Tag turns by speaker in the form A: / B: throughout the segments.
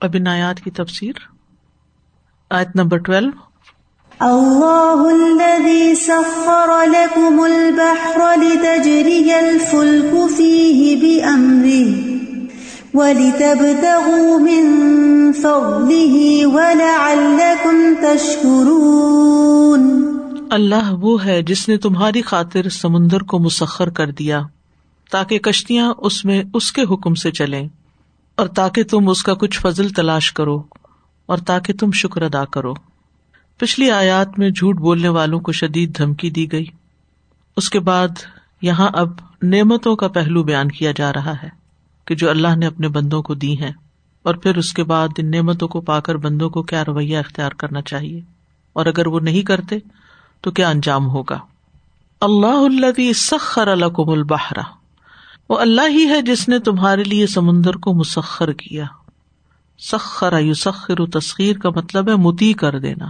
A: ابنایات کی تفسیر آیت نمبر ٹویلو۔
B: اللہ الذي سخر لكم البحر لتجري الفلك فيه بأمره ولتبتغوا من فضله ولعلكم تشكرون
A: اللہ وہ ہے جس نے تمہاری خاطر سمندر کو مسخر کر دیا تاکہ کشتیاں اس میں اس کے حکم سے چلیں۔ اور تاکہ تم اس کا کچھ فضل تلاش کرو اور تاکہ تم شکر ادا کرو۔ پچھلی آیات میں جھوٹ بولنے والوں کو شدید دھمکی دی گئی۔ اس کے بعد یہاں اب نعمتوں کا پہلو بیان کیا جا رہا ہے کہ جو اللہ نے اپنے بندوں کو دی ہیں اور پھر اس کے بعد ان نعمتوں کو پا کر بندوں کو کیا رویہ اختیار کرنا چاہیے؟ اور اگر وہ نہیں کرتے تو کیا انجام ہوگا؟ اللہ اللہ سخر القم البہرا وہ اللہ ہی ہے جس نے تمہارے لیے سمندر کو مسخر کیا۔ سخر یو سخر تسخیر کا مطلب ہے متی کر دینا،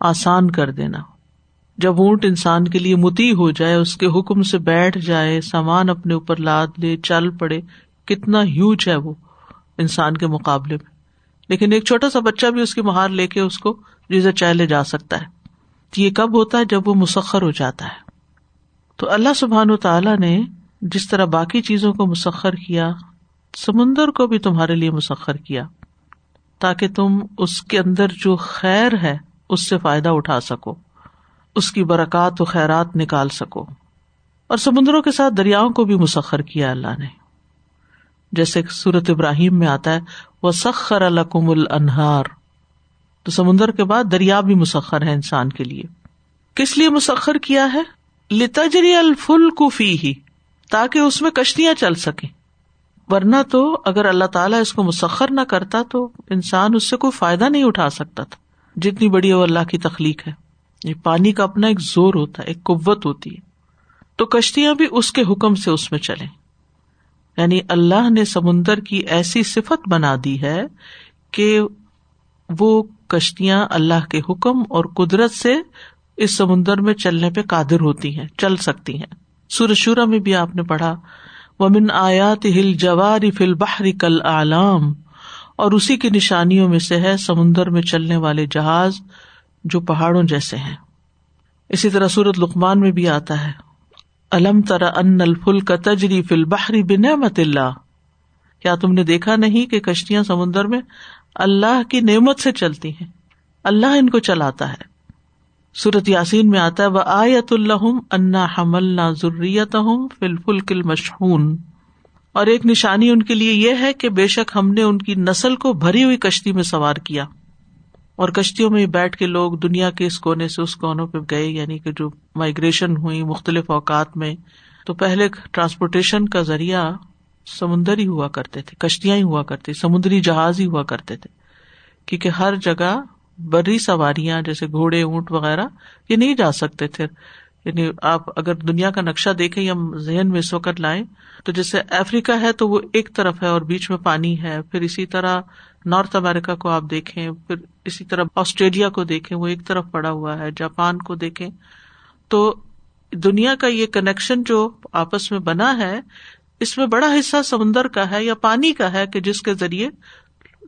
A: آسان کر دینا۔ جب اونٹ انسان کے لیے متی ہو جائے، اس کے حکم سے بیٹھ جائے، سامان اپنے اوپر لاد لے، چل پڑے، کتنا ہیوج ہے وہ انسان کے مقابلے میں۔ لیکن ایک چھوٹا سا بچہ بھی اس کی مہار لے کے اس کو جیسے چہلے جا سکتا ہے۔ یہ کب ہوتا ہے؟ جب وہ مسخر ہو جاتا ہے۔ تو اللہ سبحان و تعالیٰ نے جس طرح باقی چیزوں کو مسخر کیا، سمندر کو بھی تمہارے لیے مسخر کیا، تاکہ تم اس کے اندر جو خیر ہے، اس سے فائدہ اٹھا سکو، اس کی برکات و خیرات نکال سکو۔ اور سمندروں کے ساتھ دریاؤں کو بھی مسخر کیا اللہ نے۔ جیسے سورت ابراہیم میں آتا ہے وہ سخر القم النہار تو سمندر کے بعد دریا بھی مسخر ہے انسان کے لیے۔ کس لیے مسخر کیا ہے؟ لتجری الفل کفی ہی تاکہ اس میں کشتیاں چل سکیں۔ ورنہ تو اگر اللہ تعالیٰ اس کو مسخر نہ کرتا تو انسان اس سے کوئی فائدہ نہیں اٹھا سکتا تھا۔ جتنی بڑی وہ اللہ کی تخلیق ہے۔ یہ پانی کا اپنا ایک زور ہوتا ہے، ایک قوت ہوتی ہے۔ تو کشتیاں بھی اس کے حکم سے اس میں چلے یعنی اللہ نے سمندر کی ایسی صفت بنا دی ہے کہ وہ کشتیاں اللہ کے حکم اور قدرت سے اس سمندر میں چلنے پہ قادر ہوتی ہیں، چل سکتی ہیں۔ سورشورا میں بھی آپ نے پڑھا، ومن آیات ہل جواری فل بحری کل عالام اور اسی کی نشانیوں میں سے ہے سمندر میں چلنے والے جہاز جو پہاڑوں جیسے ہیں۔ اسی طرح سورت لکمان میں بھی آتا ہے۔ الم ترا ان الفل کا تجری فل بحری بن مت اللہ کیا تم نے دیکھا نہیں کہ کشتیاں سمندر میں اللہ کی نعمت سے چلتی ہیں؟ اللہ ان کو چلاتا ہے۔ سورت یاسین میں آتا ہے وہ آیت اللہ انا حمل نہ ضروریت ہوں فل فل مشہون اور ایک نشانی ان کے لیے یہ ہے کہ بے شک ہم نے ان کی نسل کو بھری ہوئی کشتی میں سوار کیا۔ اور کشتیوں میں بیٹھ کے لوگ دنیا کے اس کونے سے اس کونوں پہ گئے یعنی کہ جو مائگریشن ہوئی، مختلف اوقات میں، تو پہلے ٹرانسپورٹیشن کا ذریعہ سمندر ہی ہوا کرتے تھے، کشتیاں ہی ہوا کرتی، سمندری جہاز ہی ہوا کرتے تھے۔ کیونکہ ہر جگہ بری سواریاں جیسے گھوڑے، اونٹ وغیرہ، یہ نہیں جا سکتے تھے۔ یعنی آپ اگر دنیا کا نقشہ دیکھیں یا ذہن میں اس وقت لائیں، تو جیسے افریقہ ہے تو وہ ایک طرف ہے اور بیچ میں پانی ہے۔ پھر اسی طرح نارتھ امیرکا کو آپ دیکھیں، پھر اسی طرح آسٹریلیا کو دیکھیں، وہ ایک طرف پڑا ہوا ہے۔ جاپان کو دیکھیں۔ تو دنیا کا یہ کنیکشن جو آپس میں بنا ہے، اس میں بڑا حصہ سمندر کا ہے یا پانی کا ہے کہ جس کے ذریعے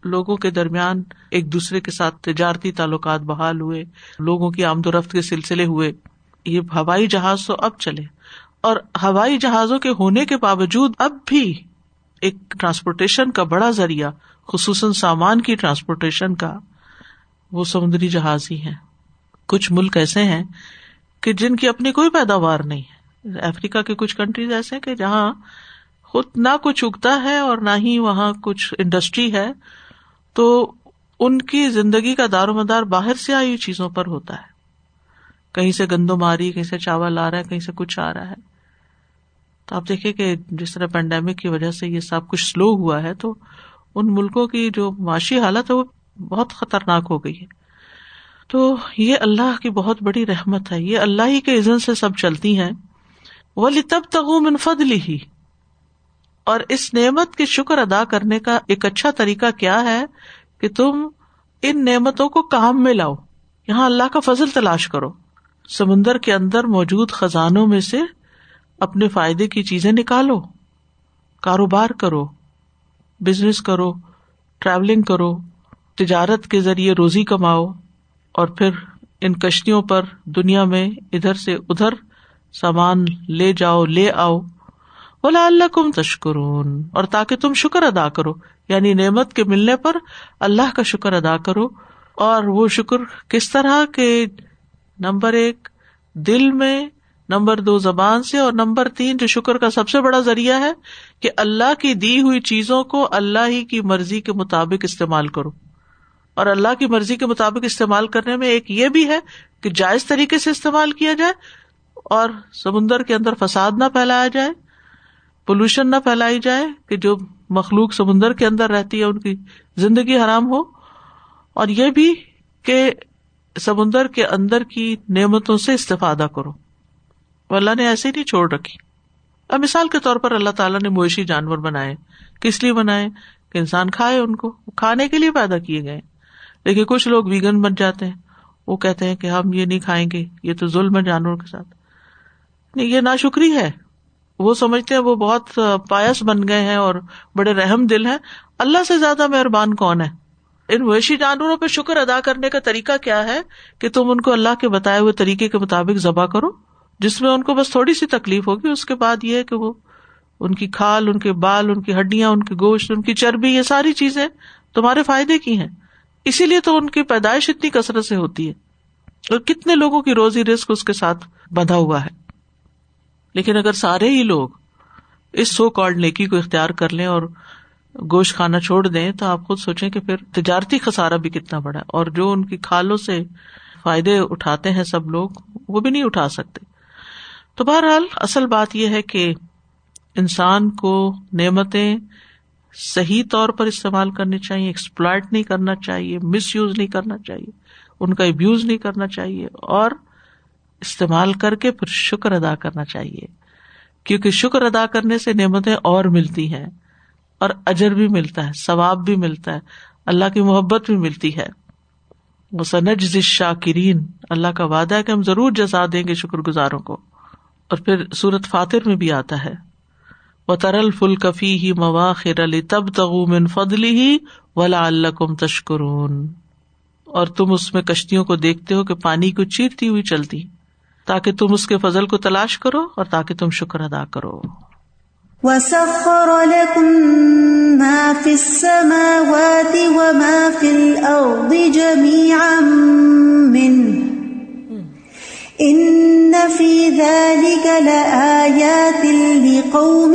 A: لوگوں کے درمیان ایک دوسرے کے ساتھ تجارتی تعلقات بحال ہوئے، لوگوں کی آمد و رفت کے سلسلے ہوئے۔ یہ ہوائی جہاز تو اب چلے۔ اور ہوائی جہازوں کے ہونے کے باوجود اب بھی ایک ٹرانسپورٹیشن کا بڑا ذریعہ، خصوصاً سامان کی ٹرانسپورٹیشن کا، وہ سمندری جہاز ہی ہے کچھ ملک ایسے ہیں کہ جن کی اپنی کوئی پیداوار نہیں ہے۔ افریقہ کے کچھ کنٹریز ایسے ہیں کہ جہاں خود نہ کچھ اگتا ہے اور نہ ہی وہاں کچھ انڈسٹری ہے۔ تو ان کی زندگی کا دار و مدار باہر سے آئی چیزوں پر ہوتا ہے۔ کہیں سے گندم آ رہی کہیں سے چاول آ رہا ہے، کہیں سے کچھ آ رہا ہے۔ تو آپ دیکھیں کہ جس طرح پینڈیمک کی وجہ سے یہ سب کچھ سلو ہوا ہے، تو ان ملکوں کی جو معاشی حالت ہے، وہ بہت خطرناک ہو گئی ہے۔ تو یہ اللہ کی بہت بڑی رحمت ہے۔ یہ اللہ ہی کے عزن سے سب چلتی ہیں۔ ولی تب تغ منفد لی اور اس نعمت کی شکر ادا کرنے کا ایک اچھا طریقہ کیا ہے کہ تم ان نعمتوں کو کام میں لاؤ۔ یہاں اللہ کا فضل تلاش کرو۔ سمندر کے اندر موجود خزانوں میں سے اپنے فائدے کی چیزیں نکالو۔ کاروبار کرو۔ بزنس کرو۔ ٹریولنگ کرو۔ تجارت کے ذریعے روزی کماؤ۔ اور پھر ان کشتیوں پر دنیا میں ادھر سے ادھر سامان لے جاؤ، لے آؤ۔ بولا اللہ کم تشکرون، اور تاکہ تم شکر ادا کرو یعنی نعمت کے ملنے پر اللہ کا شکر ادا کرو، اور وہ شکر کس طرح کے نمبر ایک، دل میں، نمبر دو زبان سے، اور نمبر تین جو شکر کا سب سے بڑا ذریعہ ہے کہ اللہ کی دی ہوئی چیزوں کو اللہ ہی کی مرضی کے مطابق استعمال کرو۔ اور اللہ کی مرضی کے مطابق استعمال کرنے میں ایک یہ بھی ہے کہ جائز طریقے سے استعمال کیا جائے، اور سمندر کے اندر فساد نہ پھیلایا جائے پولوشن نہ پھیلائی جائے کہ جو مخلوق سمندر کے اندر رہتی ہے ان کی زندگی حرام ہو۔ اور یہ بھی کہ سمندر کے اندر کی نعمتوں سے استفادہ کرو۔ اللہ نے ایسے نہیں چھوڑ رکھی۔ اب مثال کے طور پر اللہ تعالیٰ نے مویشی جانور بنائے۔ کس لیے بنائے؟ کہ انسان کھائے ان کو۔ کھانے کے لیے پیدا کیے گئے۔ لیکن کچھ لوگ ویگن بن جاتے ہیں۔ وہ کہتے ہیں کہ ہم یہ نہیں کھائیں گے، یہ تو ظلم ہے جانور کے ساتھ۔ نہیں، یہ ناشکری ہے۔ وہ سمجھتے ہیں وہ بہت پایس بن گئے ہیں اور بڑے رحم دل ہیں۔ اللہ سے زیادہ مہربان کون ہے؟ ان ویشی جانوروں پہ شکر ادا کرنے کا طریقہ کیا ہے کہ تم ان کو اللہ کے بتائے ہوئے طریقے کے مطابق ذبح کرو، جس میں ان کو بس تھوڑی سی تکلیف ہوگی، اس کے بعد یہ ہے کہ وہ ان کی کھال، ان کے بال، ان کی ہڈیاں، ان کے گوشت، ان کی چربی، یہ ساری چیزیں تمہارے فائدے کی ہیں۔ اسی لیے تو ان کی پیدائش اتنی کثرت سے ہوتی ہے۔ اور کتنے لوگوں کی روزی رسک اس کے ساتھ بندھا ہوا ہے۔ لیکن اگر سارے ہی لوگ اس سو کارڈ نیکی کو اختیار کر لیں اور گوشت کھانا چھوڑ دیں، تو آپ خود سوچیں کہ پھر تجارتی خسارا بھی کتنا بڑا ہے۔ اور جو ان کی کھالوں سے فائدے اٹھاتے ہیں سب لوگ، وہ بھی نہیں اٹھا سکتے۔ تو بہرحال اصل بات یہ ہے کہ انسان کو نعمتیں صحیح طور پر استعمال کرنی چاہیے ایکسپلائٹ نہیں کرنا چاہیے مس یوز نہیں کرنا چاہیے، ان کا ابیوز نہیں کرنا چاہیے اور استعمال کر کے پھر شکر ادا کرنا چاہیے۔ کیونکہ شکر ادا کرنے سے نعمتیں اور ملتی ہیں اور اجر بھی ملتا ہے، ثواب بھی ملتا ہے، اللہ کی محبت بھی ملتی ہے۔ وہ سنج شاکرین اللہ کا وعدہ ہے کہ ہم ضرور جزا دیں گے شکر گزاروں کو۔ اور پھر سورت فاتر میں بھی آتا ہے۔ وہ ترل فل کفی ہی مواخر علی تب تغمن فضلی ہی ولا اللہ کم تشکرون۔ اور تم اس میں کشتیوں کو دیکھتے ہو کہ پانی کو چیرتی ہوئی چلتی۔ تاکہ تم اس کے فضل کو تلاش کرو اور تاکہ تم شکر ادا کرو۔
B: وسخر لكم ما في السماوات وما في الأرض جميعا منه ان في ذلك لآيات لقوم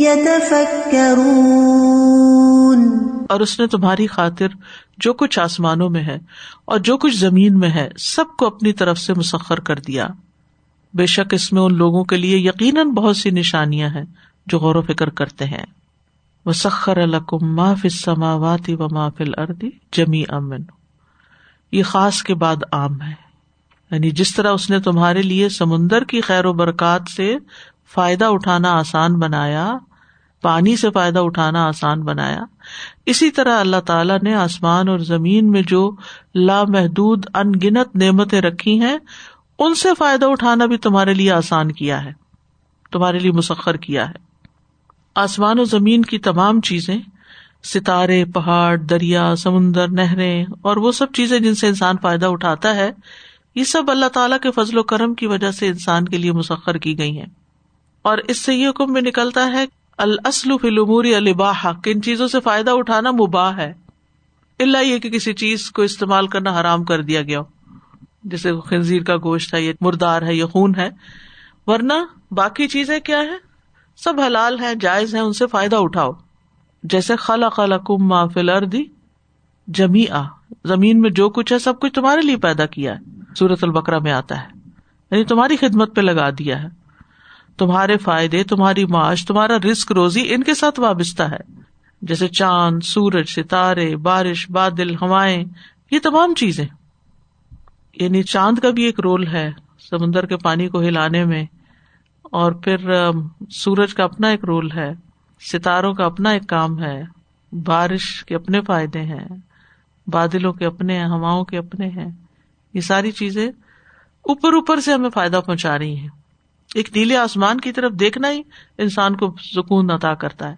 B: يتفكرون۔
A: اور اس نے تمہاری خاطر جو کچھ آسمانوں میں ہے اور جو کچھ زمین میں ہے، سب کو اپنی طرف سے مسخر کر دیا۔ بے شک اس میں ان لوگوں کے لیے یقیناً بہت سی نشانیاں ہیں جو غور و فکر کرتے ہیں۔ وہ سخر الکم ما فل سماواتی و ما فل اردی جمی امن یہ خاص کے بعد عام ہے۔ یعنی جس طرح اس نے تمہارے لیے سمندر کی خیر و برکات سے فائدہ اٹھانا آسان بنایا پانی سے فائدہ اٹھانا آسان بنایا۔ اسی طرح اللہ تعالیٰ نے آسمان اور زمین میں جو لامحدود ان گنت نعمتیں رکھی ہیں، ان سے فائدہ اٹھانا بھی تمہارے لیے آسان کیا ہے، تمہارے لیے مسخر کیا ہے۔ آسمان و زمین کی تمام چیزیں، ستارے، پہاڑ، دریا، سمندر، نہریں، اور وہ سب چیزیں جن سے انسان فائدہ اٹھاتا ہے، یہ سب اللہ تعالیٰ کے فضل و کرم کی وجہ سے انسان کے لیے مسخر کی گئی ہیں۔ اور اس سے یہ حکم بھی نکلتا ہے الاسل فلموری الباح کن چیزوں سے فائدہ اٹھانا مباح ہے۔ اللہ یہ کہ کسی چیز کو استعمال کرنا حرام کر دیا گیا جیسے خنزیر کا گوشت ہے، یہ مردار ہے، یہ خون ہے۔ ورنہ باقی چیزیں کیا ہے سب حلال ہے جائز ہے ان سے فائدہ اٹھاؤ۔ جیسے خلا خلا کم ما فل اردی جمی آ زمین میں جو کچھ ہے، سب کچھ تمہارے لیے پیدا کیا ہے۔ سورت البکرا میں آتا ہے۔ یعنی تمہاری خدمت پہ لگا دیا ہے۔ تمہارے فائدے، تمہاری معاش، تمہارا رسک روزی ان کے ساتھ وابستہ ہے۔ جیسے چاند، سورج، ستارے، بارش، بادل، ہوائیں، یہ تمام چیزیں۔ یعنی چاند کا بھی ایک رول ہے سمندر کے پانی کو ہلانے میں، اور پھر سورج کا اپنا ایک رول ہے، ستاروں کا اپنا ایک کام ہے، بارش کے اپنے فائدے ہیں، بادلوں کے اپنے ہیں، ہواؤں کے اپنے ہیں۔ یہ ساری چیزیں اوپر اوپر سے ہمیں فائدہ پہنچا رہی ہیں۔ ایک نیلے آسمان کی طرف دیکھنا ہی انسان کو سکون عطا کرتا ہے۔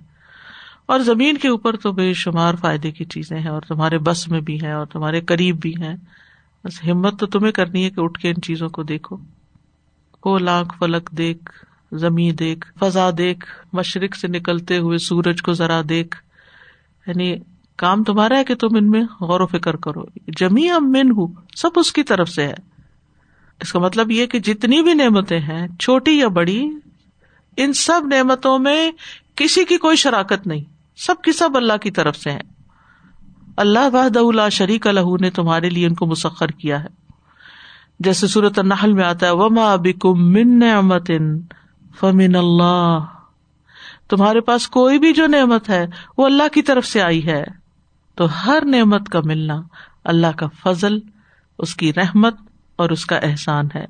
A: اور زمین کے اوپر تو بے شمار فائدے کی چیزیں ہیں اور تمہارے بس میں بھی ہیں اور تمہارے قریب بھی ہیں۔ بس ہمت تو تمہیں کرنی ہے کہ اٹھ کے ان چیزوں کو دیکھو۔ کو لاکھ فلک دیکھ، زمین دیکھ، فضا دیکھ، مشرق سے نکلتے ہوئے سورج کو ذرا دیکھ۔ یعنی کام تمہارا ہے کہ تم ان میں غور و فکر کرو۔ جمی ام من ہوں سب اس کی طرف سے ہے۔ اس کا مطلب یہ کہ جتنی بھی نعمتیں ہیں، چھوٹی یا بڑی، ان سب نعمتوں میں کسی کی کوئی شراکت نہیں۔ سب کی سب اللہ کی طرف سے ہے اللہ وحد اللہ شریک الح نے تمہارے لیے ان کو مسخر کیا ہے۔ جیسے صورت النحل میں آتا ہے، وما بکم من نعمت فمن اللہ تمہارے پاس کوئی بھی جو نعمت ہے، وہ اللہ کی طرف سے آئی ہے۔ تو ہر نعمت کا ملنا اللہ کا فضل، اس کی رحمت اور اس کا احسان ہے۔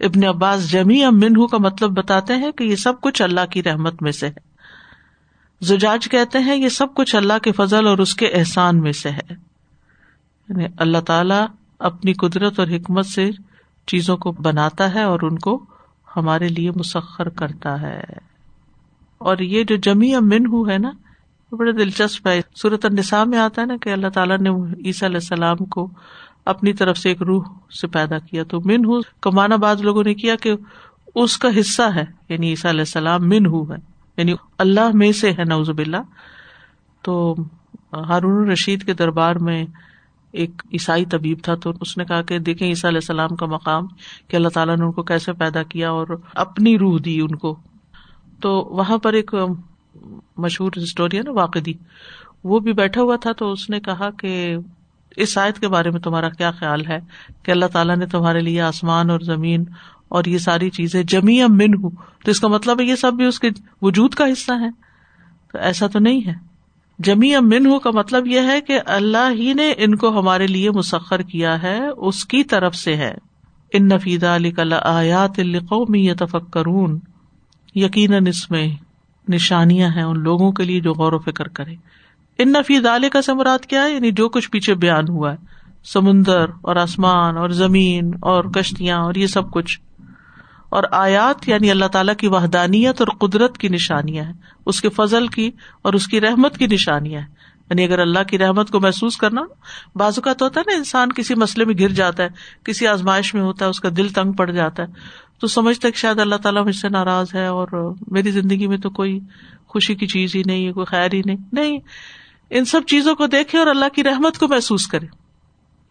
A: ابن عباس جمی منہ کا مطلب بتاتے ہیں کہ یہ سب کچھ اللہ کی رحمت میں سے ہے۔ زجاج کہتے ہیں یہ سب کچھ اللہ کے فضل اور اس کے احسان میں سے ہے۔ یعنی اللہ تعالی اپنی قدرت اور حکمت سے چیزوں کو بناتا ہے اور ان کو ہمارے لیے مسخر کرتا ہے۔ اور یہ جو جمی من ہے نا بڑے دلچسپ ہے۔ صورت النساء میں آتا ہے نا کہ اللہ تعالیٰ نے عیسیٰ علیہ السلام کو اپنی طرف سے ایک روح سے پیدا کیا تو من ہوں کمانا بعض لوگوں نے کیا کہ اس کا حصہ ہے یعنی عیسیٰ علیہ السلام من ہوں ہے یعنی اللہ میں سے ہے نوز باللہ۔ تو ہارون رشید کے دربار میں ایک عیسائی طبیب تھا تو اس نے کہا کہ دیکھیں عیسیٰ علیہ السلام کا مقام کہ اللہ تعالیٰ نے ان کو کیسے پیدا کیا اور اپنی روح دی ان کو۔ تو وہاں پر ایک مشہور ہسٹورین واقعی، وہ بھی بیٹھا ہوا تھا تو اس نے کہا کہ اس آیت کے بارے میں تمہارا کیا خیال ہے کہ اللہ تعالیٰ نے تمہارے لیے آسمان اور زمین اور یہ ساری چیزیں جمی من ہوں تو اس کا مطلب ہے یہ سب بھی اس کے وجود کا حصہ ہے تو ایسا تو نہیں ہے۔ جمی من ہوں کا مطلب یہ ہے کہ اللہ ہی نے ان کو ہمارے لیے مسخر کیا ہے، اس کی طرف سے ہے۔ ان نفید علی آیات القومی تفکرون یقیناً اس میں نشانیاں ہیں ان لوگوں کے لیے جو غور و فکر کرے۔ ان نفی دالے کا سمرات کیا ہے؟ یعنی جو کچھ پیچھے بیان ہوا ہے۔ سمندر اور آسمان اور زمین اور کشتیاں اور یہ سب کچھ۔ اور آیات یعنی اللہ تعالیٰ کی وحدانیت اور قدرت کی نشانیاں ہیں۔ اس کے فضل کی اور اس کی رحمت کی نشانیاں ہیں۔ یعنی اگر اللہ کی رحمت کو محسوس کرنا بازو کا تو ہوتا ہے نا، انسان کسی مسئلے میں گر جاتا ہے، کسی آزمائش میں ہوتا ہے، اس کا دل تنگ پڑ جاتا ہے۔ تو سمجھتا ہے کہ شاید اللہ تعالیٰ مجھ سے ناراض ہے اور میری زندگی میں تو کوئی خوشی کی چیز ہی نہیں ہے، کوئی خیر ہی نہیں۔ نہیں ان سب چیزوں کو دیکھے اور اللہ کی رحمت کو محسوس کرے۔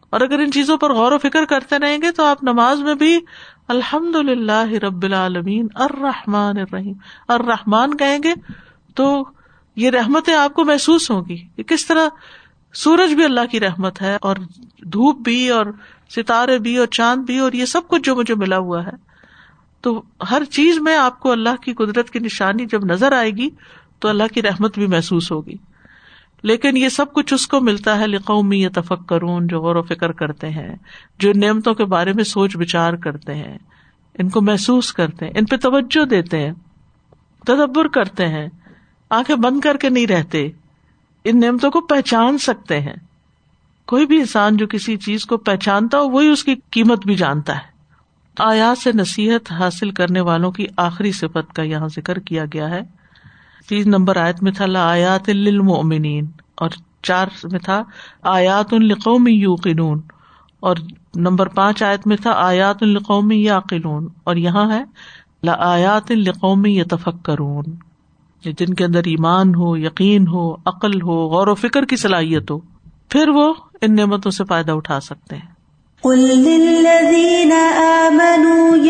A: اور اگر ان چیزوں پر غور و فکر کرتے رہیں گے تو آپ نماز میں بھی الحمد للہ رب العالمین، الرحمن الرحیم۔ الرحمان کہیں گے تو یہ رحمتیں آپ کو محسوس ہوں گی۔ کس طرح سورج بھی اللہ کی رحمت ہے اور دھوپ بھی اور ستارے بھی اور چاند بھی اور یہ سب کچھ جو مجھے ملا ہوا ہے۔ تو ہر چیز میں آپ کو اللہ کی قدرت کی نشانی جب نظر آئے گی تو اللہ کی رحمت بھی محسوس ہوگی۔ لیکن یہ سب کچھ اس کو ملتا ہے لقومی یا تفک کرون جو غور و فکر کرتے ہیں، جو نعمتوں کے بارے میں سوچ بچار کرتے ہیں، ان کو محسوس کرتے ہیں، ان پہ توجہ دیتے ہیں، تدبر کرتے ہیں، آنکھیں بند کر کے نہیں رہتے، ان نعمتوں کو پہچان سکتے ہیں۔ کوئی بھی انسان جو کسی چیز کو پہچانتا ہو، وہی اس کی قیمت بھی جانتا ہے۔ آیات سے نصیحت حاصل کرنے والوں کی آخری صفت کا یہاں ذکر کیا گیا ہے۔ تین نمبر آیت میں تھا آیات للمؤمنین اور چار میں تھا آیات القومی یوقنون اور نمبر پانچ آیت میں تھا آیات القومی یاقلون اور یہاں ہے آیات القومی یتفکرون جن کے اندر ایمان ہو، یقین ہو، عقل ہو، غور و فکر کی صلاحیت ہو، پھر وہ ان نعمتوں سے فائدہ اٹھا سکتے ہیں۔
B: قل للذين آمنوا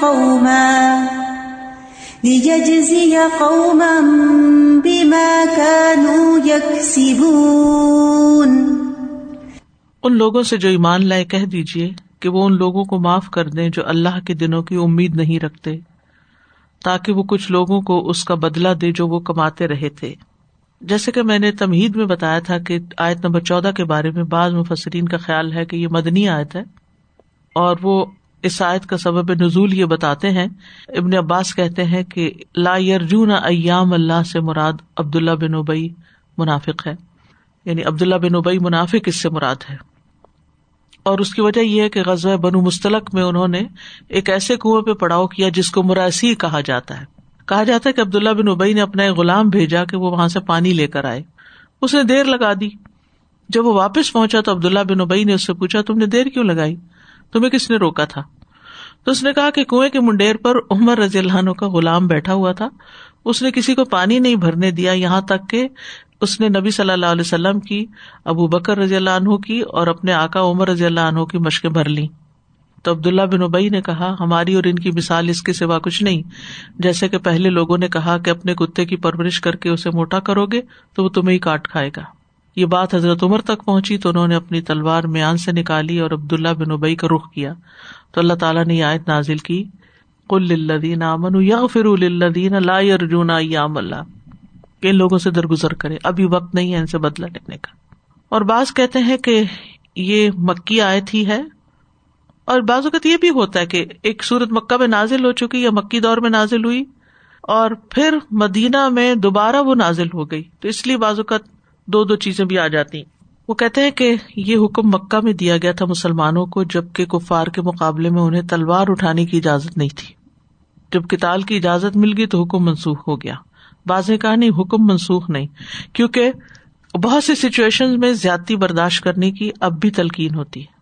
B: قوما ليجزي قوما بما كانوا يكسبون.
A: ان لوگوں سے جو ایمان لائے کہہ دیجیے کہ وہ ان لوگوں کو معاف کر دیں جو اللہ کے دنوں کی امید نہیں رکھتے، تاکہ وہ کچھ لوگوں کو اس کا بدلا دے جو وہ کماتے رہے تھے۔ جیسے کہ میں نے تمہید میں بتایا تھا کہ آیت نمبر چودہ کے بارے میں بعض مفسرین کا خیال ہے کہ یہ مدنی آیت ہے اور وہ اس آیت کا سبب نزول یہ بتاتے ہیں، ابن عباس کہتے ہیں کہ لا یرجون ایام اللہ سے مراد عبد اللہ بن ابئی منافق ہے۔ یعنی عبداللہ بن ابئی منافق اس سے مراد ہے۔ اور اس کی وجہ یہ ہے کہ غزوہ بنو مستلق میں انہوں نے ایک ایسے کنویں پہ پڑاؤ کیا جس کو مراسی کہا جاتا ہے۔ کہا جاتا ہے کہ عبداللہ بن ابئی نے اپنا ایک غلام بھیجا کہ وہ وہاں سے پانی لے کر آئے۔ اس نے دیر لگا دی۔ جب وہ واپس پہنچا تو عبداللہ بن ابئی نے اس سے پوچھا، تم نے دیر کیوں لگائی؟ تمہیں کس نے روکا تھا؟ تو اس نے کہا کہ کنویں کے منڈیر پر عمر رضی اللہ کا غلام بیٹھا ہوا تھا۔ اس نے کسی کو پانی نہیں بھرنے دیا۔ یہاں تک کہ اس نے نبی صلی اللہ علیہ وسلم کی، ابو بکر رضی اللہ عنہ کی اور اپنے آکا عمر رضی اللہ عنہ کی مشقیں بھر لی تو عبداللہ بن ابئی نے کہا، ہماری اور ان کی مثال اس کے سوا کچھ نہیں۔ جیسے کہ پہلے لوگوں نے کہا کہ اپنے کتے کی پرورش کر کے اسے موٹا کرو گے، تو وہ تمہیں ہی کاٹ کھائے گا۔ یہ بات حضرت عمر تک پہنچی تو انہوں نے اپنی تلوار میان سے نکالی اور عبداللہ بن ابئی کا رخ کیا۔ تو اللہ تعالیٰ نے یہ آیت نازل کی۔ کل الدین امن یا فر الدین لا ارجون یام اللہ کہ ان لوگوں سے درگزر کرے ابھی وقت نہیں ہے ان سے بدلا لینے کا۔ اور بعض کہتے ہیں کہ یہ مکی آیت ہی ہے۔ اور بعض اوقات یہ بھی ہوتا ہے کہ ایک سورت مکہ میں نازل ہو چکی یا مکی دور میں نازل ہوئی اور پھر مدینہ میں دوبارہ وہ نازل ہو گئی۔ تو اس لیے بعض اوقات دو دو چیزیں بھی آ جاتی وہ کہتے ہیں کہ یہ حکم مکہ میں دیا گیا تھا مسلمانوں کو، جبکہ کفار کے مقابلے میں انہیں تلوار اٹھانے کی اجازت نہیں تھی۔ جب کتال کی اجازت مل گئی تو حکم منسوخ ہو گیا۔ بعض نے کہا، نہیں، حکم منسوخ نہیں، کیونکہ بہت سی سچویشن میں زیادتی برداشت کرنے کی اب بھی تلقین ہوتی ہے۔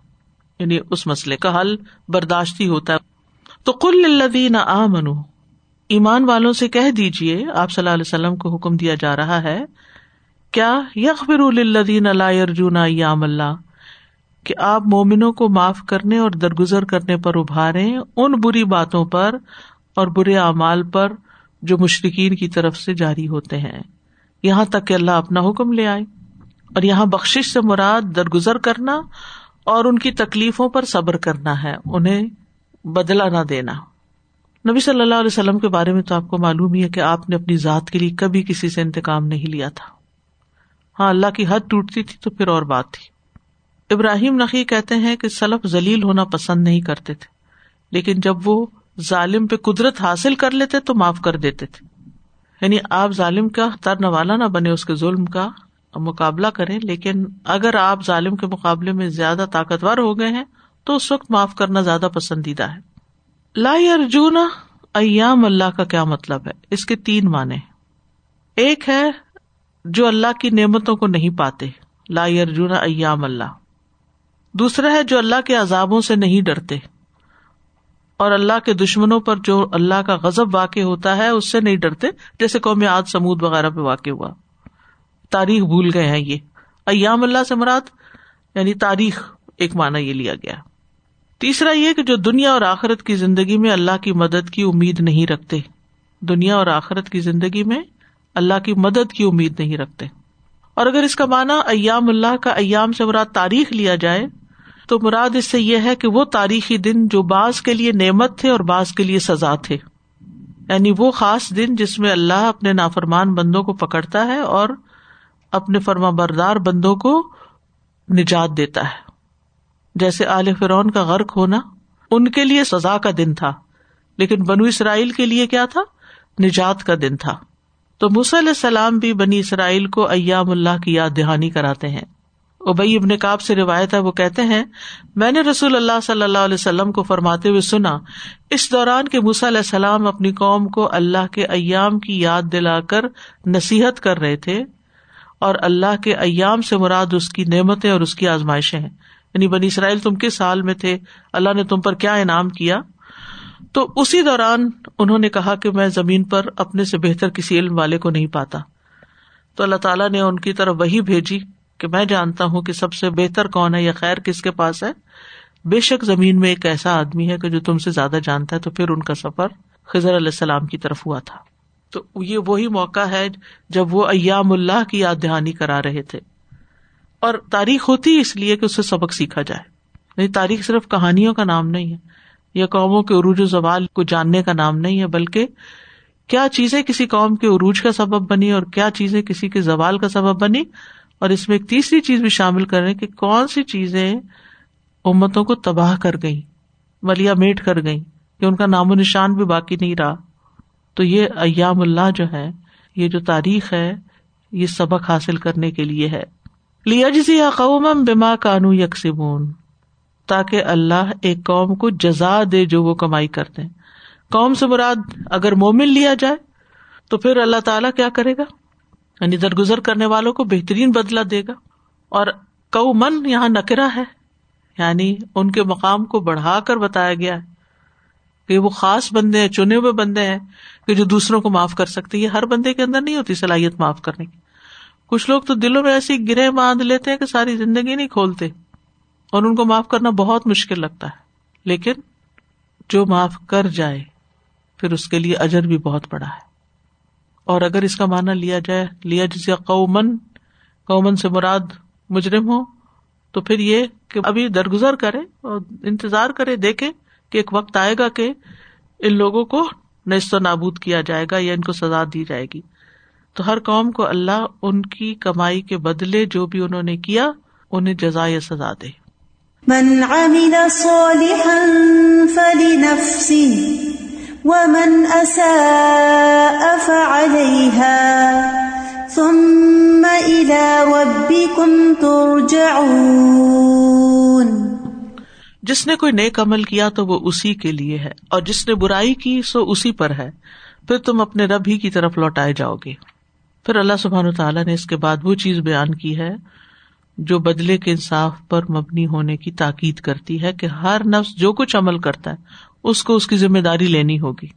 A: یعنی اس مسئلے کا حل برداشت ہی ہوتا ہے۔ تو کل الدین آ منو ایمان والوں سے کہہ دیجیے آپ صلی اللہ علیہ وسلم کو حکم دیا جا رہا ہے کیا یکبر الدین اللہ ارجن یام اللہ؟ کہ آپ مومنوں کو معاف کرنے اور درگزر کرنے پر ابھارے ان بری باتوں پر اور برے اعمال پر جو مشرقین کی طرف سے جاری ہوتے ہیں۔ یہاں تک کہ اللہ اپنا حکم لے آئے۔ اور یہاں بخش سے مراد درگزر کرنا اور ان کی تکلیفوں پر صبر کرنا ہے، انہیں بدلا نہ دینا۔ نبی صلی اللہ علیہ وسلم کے بارے میں تو آپ کو معلوم ہی ہے کہ آپ نے اپنی ذات کے لیے کبھی کسی سے انتقام نہیں لیا تھا۔ ہاں اللہ کی حد ٹوٹتی تھی تو پھر اور بات تھی۔ ابراہیم نقی کہتے ہیں کہ سلف ذلیل ہونا پسند نہیں کرتے تھے، لیکن جب وہ ظالم پہ قدرت حاصل کر لیتے تو معاف کر دیتے تھے۔ یعنی آپ ظالم کا تر نوالا نہ بنے، اس کے ظلم کا مقابلہ کریں، لیکن اگر آپ ظالم کے مقابلے میں زیادہ طاقتور ہو گئے ہیں تو اس وقت معاف کرنا زیادہ پسندیدہ ہے۔ لا ارجن ایام اللہ کا کیا مطلب ہے؟ اس کے تین معنی ایک ہے جو اللہ کی نعمتوں کو نہیں پاتے۔ لا ارجن ایام اللہ۔ دوسرا ہے جو اللہ کے عذابوں سے نہیں ڈرتے۔ اور اللہ کے دشمنوں پر جو اللہ کا غزب واقع ہوتا ہے، اس سے نہیں ڈرتے، جیسے قوم آج سمود وغیرہ پہ واقع ہوا۔ تاریخ بھول گئے ہیں یہ۔ ایام اللہ سے مراد یعنی تاریخ، ایک مانا یہ لیا گیا۔ تیسرا یہ کہ جو دنیا اور آخرت کی زندگی میں اللہ کی مدد کی امید نہیں رکھتے۔ دنیا اور آخرت کی زندگی میں اللہ کی مدد کی امید نہیں رکھتے۔ اور اگر اس کا مانا ایام اللہ کا ایام سے مراد تاریخ لیا جائے، تو مراد اس سے یہ ہے کہ وہ تاریخی دن جو بعض کے لیے نعمت تھے اور بعض کے لیے سزا تھے۔ یعنی وہ خاص دن جس میں اللہ اپنے نافرمان بندوں کو پکڑتا ہے اور اپنے فرما بردار بندوں کو نجات دیتا ہے۔ جیسے آل فرون کا غرق ہونا، ان کے لیے سزا کا دن تھا، لیکن بنو اسرائیل کے لیے کیا تھا؟ نجات کا دن تھا۔ تو علیہ السلام بھی بنی اسرائیل کو ایام اللہ کی یاد دہانی کراتے ہیں۔ ابئی ابن کاب سے روایت ہے، وہ کہتے ہیں، میں نے رسول اللہ صلی اللہ علیہ وسلم کو فرماتے ہوئے سنا، اس دوران کے علیہ السلام اپنی قوم کو اللہ کے ایام کی یاد دلا کر نصیحت کر رہے تھے اور اللہ کے ایام سے مراد اس کی نعمتیں اور اس کی آزمائشیں ہیں۔ یعنی بنی اسرائیل تم کس سال میں تھے؟ اللہ نے تم پر کیا انعام کیا؟ تو اسی دوران انہوں نے کہا کہ میں زمین پر اپنے سے بہتر کسی علم والے کو نہیں پاتا۔ تو اللہ تعالیٰ نے ان کی طرف وہی بھیجی کہ میں جانتا ہوں کہ سب سے بہتر کون ہے یا خیر کس کے پاس ہے۔ بے شک زمین میں ایک ایسا آدمی ہے کہ جو تم سے زیادہ جانتا ہے، تو پھر ان کا سفر خزر علیہ السلام کی طرف ہوا تھا۔ تو یہ وہی موقع ہے جب وہ ایام اللہ کی یاد دہانی کرا رہے تھے۔ اور تاریخ ہوتی اس لیے کہ اس سے سبق سیکھا جائے۔ نہیں، تاریخ صرف کہانیوں کا نام نہیں ہے۔ یا قوموں کے عروج و زوال کو جاننے کا نام نہیں ہے، بلکہ کیا چیزیں کسی قوم کے عروج کا سبب بنی اور کیا چیزیں کسی کے زوال کا سبب بنی؟ اور اس میں ایک تیسری چیز بھی شامل کر رہے کہ کون سی چیزیں امتوں کو تباہ کر گئی ملیا میٹ کر گئی کہ ان کا نام و نشان بھی باقی نہیں رہا۔ تو یہ ایام اللہ جو ہے، یہ جو تاریخ ہے، یہ سبق حاصل کرنے کے لیے ہے۔ لیا جزیا قوم بما کانو یکسبون تاکہ اللہ ایک قوم کو جزا دے جو وہ کمائی کرتے ہیں۔ قوم سے مراد اگر مومن لیا جائے تو پھر اللہ تعالیٰ کیا کرے گا؟ یعنی درگزر کرنے والوں کو بہترین بدلا دے گا۔ اور کو من یہاں نکرا ہے۔ یعنی ان کے مقام کو بڑھا کر بتایا گیا ہے کہ وہ خاص بندے ہیں، چنے ہوئے بندے ہیں کہ جو دوسروں کو معاف کر سکتے یہ ہر بندے کے اندر نہیں ہوتی صلاحیت معاف کرنے کی۔ کچھ لوگ تو دلوں میں ایسی گرہ باندھ لیتے ہیں کہ ساری زندگی نہیں کھولتے۔ اور ان کو معاف کرنا بہت مشکل لگتا ہے۔ لیکن جو معاف کر جائے، پھر اس کے لیے اجر بھی بہت بڑا ہے۔ اور اگر اس کا مانا لیا جائے، لیا جسے قومن قومن سے مراد مجرم ہو تو پھر یہ کہ ابھی درگزر کرے اور انتظار کرے، دیکھے کہ ایک وقت آئے گا کہ ان لوگوں کو نشت و نابود کیا جائے گا یا ان کو سزا دی جائے گی۔ تو ہر قوم کو اللہ ان کی کمائی کے بدلے جو بھی انہوں نے کیا، انہیں جزا یا سزا دے۔
B: من عمل صالحا فلنفسه ومن اساء فعليها ثم الى ربكم ترجعون
A: جس نے کوئی نیک عمل کیا تو وہ اسی کے لیے ہے، اور جس نے برائی کی سو اسی پر ہے۔ پھر تم اپنے رب ہی کی طرف لوٹائے جاؤ گے۔ پھر اللہ سبحان تعالیٰ نے اس کے بعد وہ چیز بیان کی ہے جو بدلے کے انصاف پر مبنی ہونے کی تاکید کرتی ہے کہ ہر نفس جو کچھ عمل کرتا ہے، اس کو اس کی ذمہ داری لینی ہوگی۔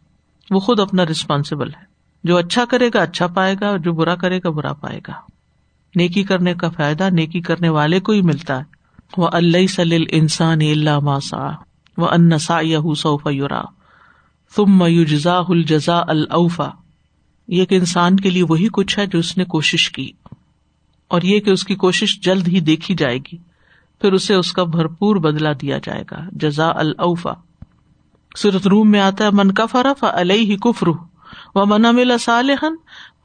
A: وہ خود اپنا ریسپانسبل ہے۔ جو اچھا کرے گا اچھا پائے گا اور جو برا کرے گا، برا پائے گا۔ نیکی کرنے کا فائدہ نیکی کرنے والے کو ہی ملتا ہے۔ وہ اللہ سل انسان اللہ ماسا وہ انسا سوف یورا تم میوجا الجزا الفا یہ ایک انسان کے لیے وہی کچھ ہے جو اس نے کوشش کی۔ اور یہ کہ اس کی کوشش جلد ہی دیکھی جائے گی، پھر اسے اس کا بھرپور بدلا دیا جائے گا۔ جزا الفا سورت روم میں آتا ہے، من کفر علیہ کفر و من ملا صالحن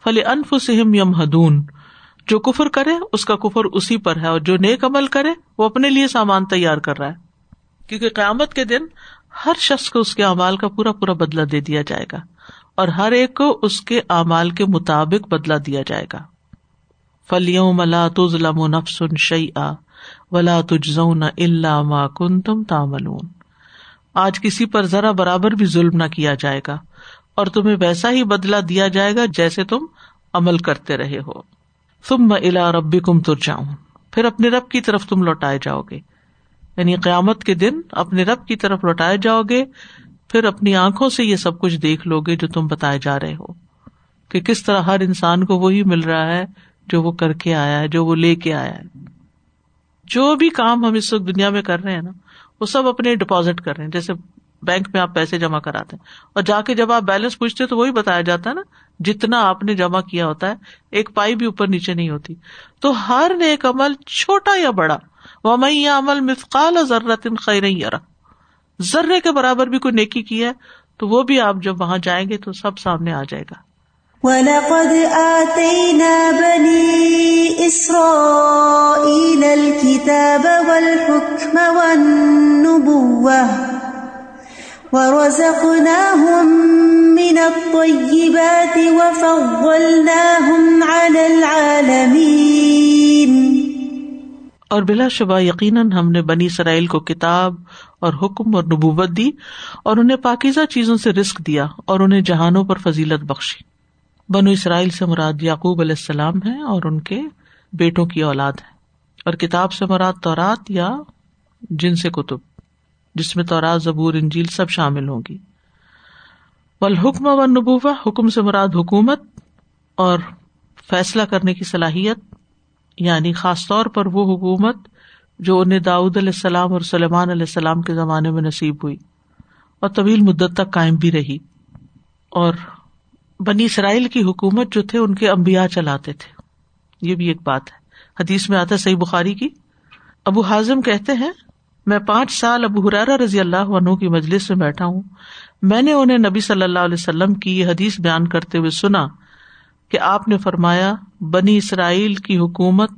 A: فل انف سہم یم ہدون جو کفر کرے، اس کا کفر اسی پر ہے، اور جو نیک عمل کرے، وہ اپنے لیے سامان تیار کر رہا ہے۔ کیونکہ قیامت کے دن ہر شخص کو اس کے اعمال کا پورا پورا بدلا دے دیا جائے گا، اور ہر ایک کو اس کے اعمال کے مطابق بدلا دیا جائے گا۔ فلیوں ملا تم نفسن شعی آ ولا تجزون اللہ ما کن تم تاملون آج کسی پر ذرا برابر بھی ظلم نہ کیا جائے گا اور تمہیں ویسا ہی بدلا دیا جائے گا جیسے تم عمل کرتے رہے ہو۔ تم میں الا ربی پھر اپنے رب کی طرف تم لوٹائے جاؤ گے۔ یعنی قیامت کے دن اپنے رب کی طرف لوٹائے جاؤ گے۔ پھر اپنی آنکھوں سے یہ سب کچھ دیکھ لو گے جو تم بتائے جا رہے ہو۔ کہ کس طرح ہر انسان کو وہی مل رہا ہے جو وہ کر کے آیا ہے، جو وہ لے کے آیا ہے۔ جو بھی کام ہم اس وقت دنیا میں کر رہے ہیں نا، وہ سب اپنے ڈپازٹ کر رہے ہیں۔ جیسے بینک میں آپ پیسے جمع کراتے ہیں۔ اور جا کے جب آپ بیلنس پوچھتے تو وہی بتایا جاتا ہے نا، جتنا آپ نے جمع کیا ہوتا ہے، ایک پائی بھی اوپر نیچے نہیں ہوتی۔ تو ہر نیک عمل چھوٹا یا بڑا۔ وہ میں یہ عمل مفقال ضرورت خیر ذرے کے برابر بھی کوئی نیکی کی ہے، تو وہ بھی آپ جب وہاں جائیں گے تو سب سامنے آ جائے گا۔
B: وَلَقَدْ آتَيْنَا بَنِي إِسْرَائِيلَ الْكِتَابَ وَالْحُكْمَ وَالنُّبُوَّةَ وَرَزَقْنَاهُم مِّنَ الطَّيِّبَاتِ وَفَضَّلْنَاهُمْ عَلَى الْعَالَمِينَ
A: اور بلا شبہ یقیناً ہم نے بنی اسرائیل کو کتاب اور حکم اور نبوت دی اور انہیں پاکیزہ چیزوں سے رسک دیا اور انہیں جہانوں پر فضیلت بخشی۔ بنو اسرائیل سے مراد یعقوب علیہ السلام ہے اور ان کے بیٹوں کی اولاد ہے اور کتاب سے مراد تورات یا جن سے کتب، جس میں تو زبور، انجیل سب شامل ہوں گی۔ والحکم و نبوہ حکم سے مراد حکومت اور فیصلہ کرنے کی صلاحیت یعنی خاص طور پر وہ حکومت جو انہیں داود علیہ السلام اور سلیمان علیہ السلام کے زمانے میں نصیب ہوئی۔ اور طویل مدت تک قائم بھی رہی۔ اور بنی اسرائیل کی حکومت جو تھے، ان کے امبیا چلاتے تھے۔ یہ بھی ایک بات ہے۔ حدیث میں آتا ہے صحیح بخاری کی۔ ابو حاضم کہتے ہیں، میں پانچ سال ابو حرارا رضی اللہ عنہ کی مجلس میں بیٹھا ہوں۔ میں نے انہیں نبی صلی اللہ علیہ وسلم کی یہ حدیث بیان کرتے ہوئے سنا کہ آپ نے فرمایا، بنی اسرائیل کی حکومت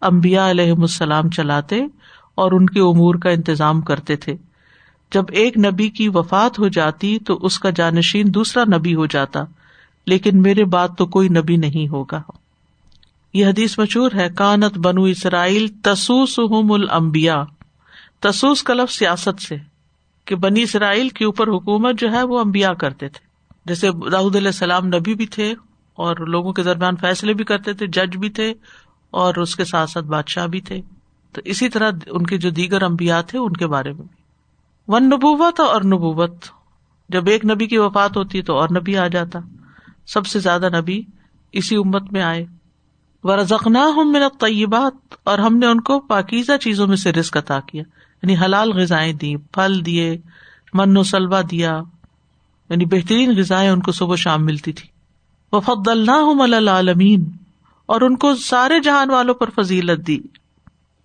A: امبیا علیہ السلام چلاتے اور ان کے امور کا انتظام کرتے تھے۔ جب ایک نبی کی وفات ہو جاتی تو اس کا جانشین دوسرا نبی ہو جاتا۔ لیکن میرے بات تو کوئی نبی نہیں ہوگا۔ یہ حدیث مشہور ہے، کانت بنو اسرائیل تسوس الامبیا تسوس کا لفظ سیاست سے، کہ بنی اسرائیل کے اوپر حکومت جو ہے وہ امبیا کرتے تھے۔ جیسے داود علیہ السلام نبی بھی تھے اور لوگوں کے درمیان فیصلے بھی کرتے تھے، جج بھی تھے اور اس کے ساتھ ساتھ بادشاہ بھی تھے۔ تو اسی طرح ان کے جو دیگر امبیا تھے، ان کے بارے میں ون نبوت اور نبوت۔ جب ایک نبی کی وفات ہوتی تو اور نبی آ جاتا۔ سب سے زیادہ نبی اسی امت میں آئے۔ ورژنا ہوں میرا طیبات اور ہم نے ان کو پاکیزہ چیزوں میں سے رسک عطا کیا۔ یعنی حلال غذائیں دی پھل دیے من و سلوا دیا۔ یعنی بہترین غذائیں ان کو صبح شام ملتی تھی۔ وفد اللہ العالمین اور ان کو سارے جہان والوں پر فضیلت دی۔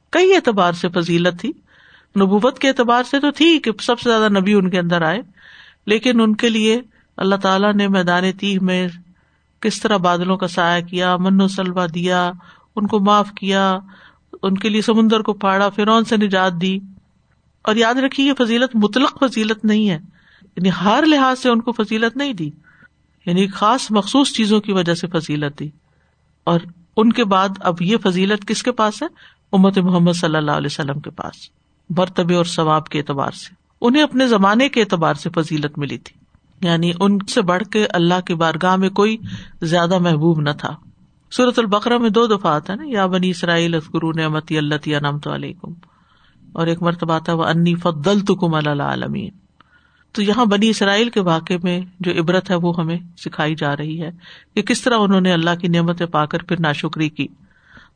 A: کئی اعتبار سے فضیلت تھی۔ نبوت کے اعتبار سے تو تھی کہ سب سے زیادہ نبی ان کے اندر آئے، لیکن ان کے لیے اللہ تعالیٰ نے میدان تیہ میں کس طرح بادلوں کا سایہ کیا من و سلوا دیا، ان کو معاف کیا، ان کے لیے سمندر کو پھاڑا فرون سے نجات دی۔ اور یاد رکھیے، یہ فضیلت مطلق فضیلت نہیں ہے۔ یعنی ہر لحاظ سے ان کو فضیلت نہیں دی۔ یعنی خاص مخصوص چیزوں کی وجہ سے فضیلت دی۔ اور ان کے بعد اب یہ فضیلت کس کے پاس ہے؟ امت محمد صلی اللہ علیہ وسلم کے پاس۔ مرتبے اور ثواب کے اعتبار سے۔ انہیں اپنے زمانے کے اعتبار سے فضیلت ملی تھی۔ یعنی ان سے بڑھ کے اللہ کی بارگاہ میں کوئی زیادہ محبوب نہ تھا۔ سورت البقرا میں دو دفعہ آتا ہے نا، یا بنی اسرائیل اسکرو نعمتی اللہ نام تو علیکم۔ اور ایک مرتبہ تھا وہ انی فدل تو کم العالمین۔ تو یہاں بنی اسرائیل کے واقع میں جو عبرت ہے، وہ ہمیں سکھائی جا رہی ہے کہ کس طرح انہوں نے اللہ کی نعمتیں پا کر پھر ناشکری کی۔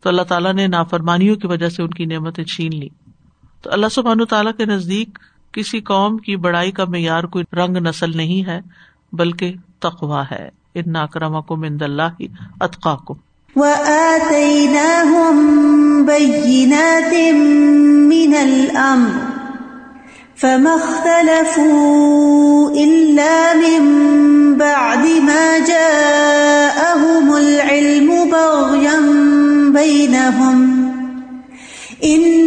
A: تو اللہ تعالیٰ نے نافرمانیوں کی وجہ سے ان کی نعمتیں چھین لی تو اللہ سبحان تعالیٰ کے نزدیک کسی قوم کی بڑائی کا معیار کوئی رنگ نسل نہیں ہے، بلکہ تقوا ہے۔ ان ناکرما کو مند اللہ اطقا کو
B: فما اختلفوا من بعد ما جاءهم العلم بغيا بينهم إن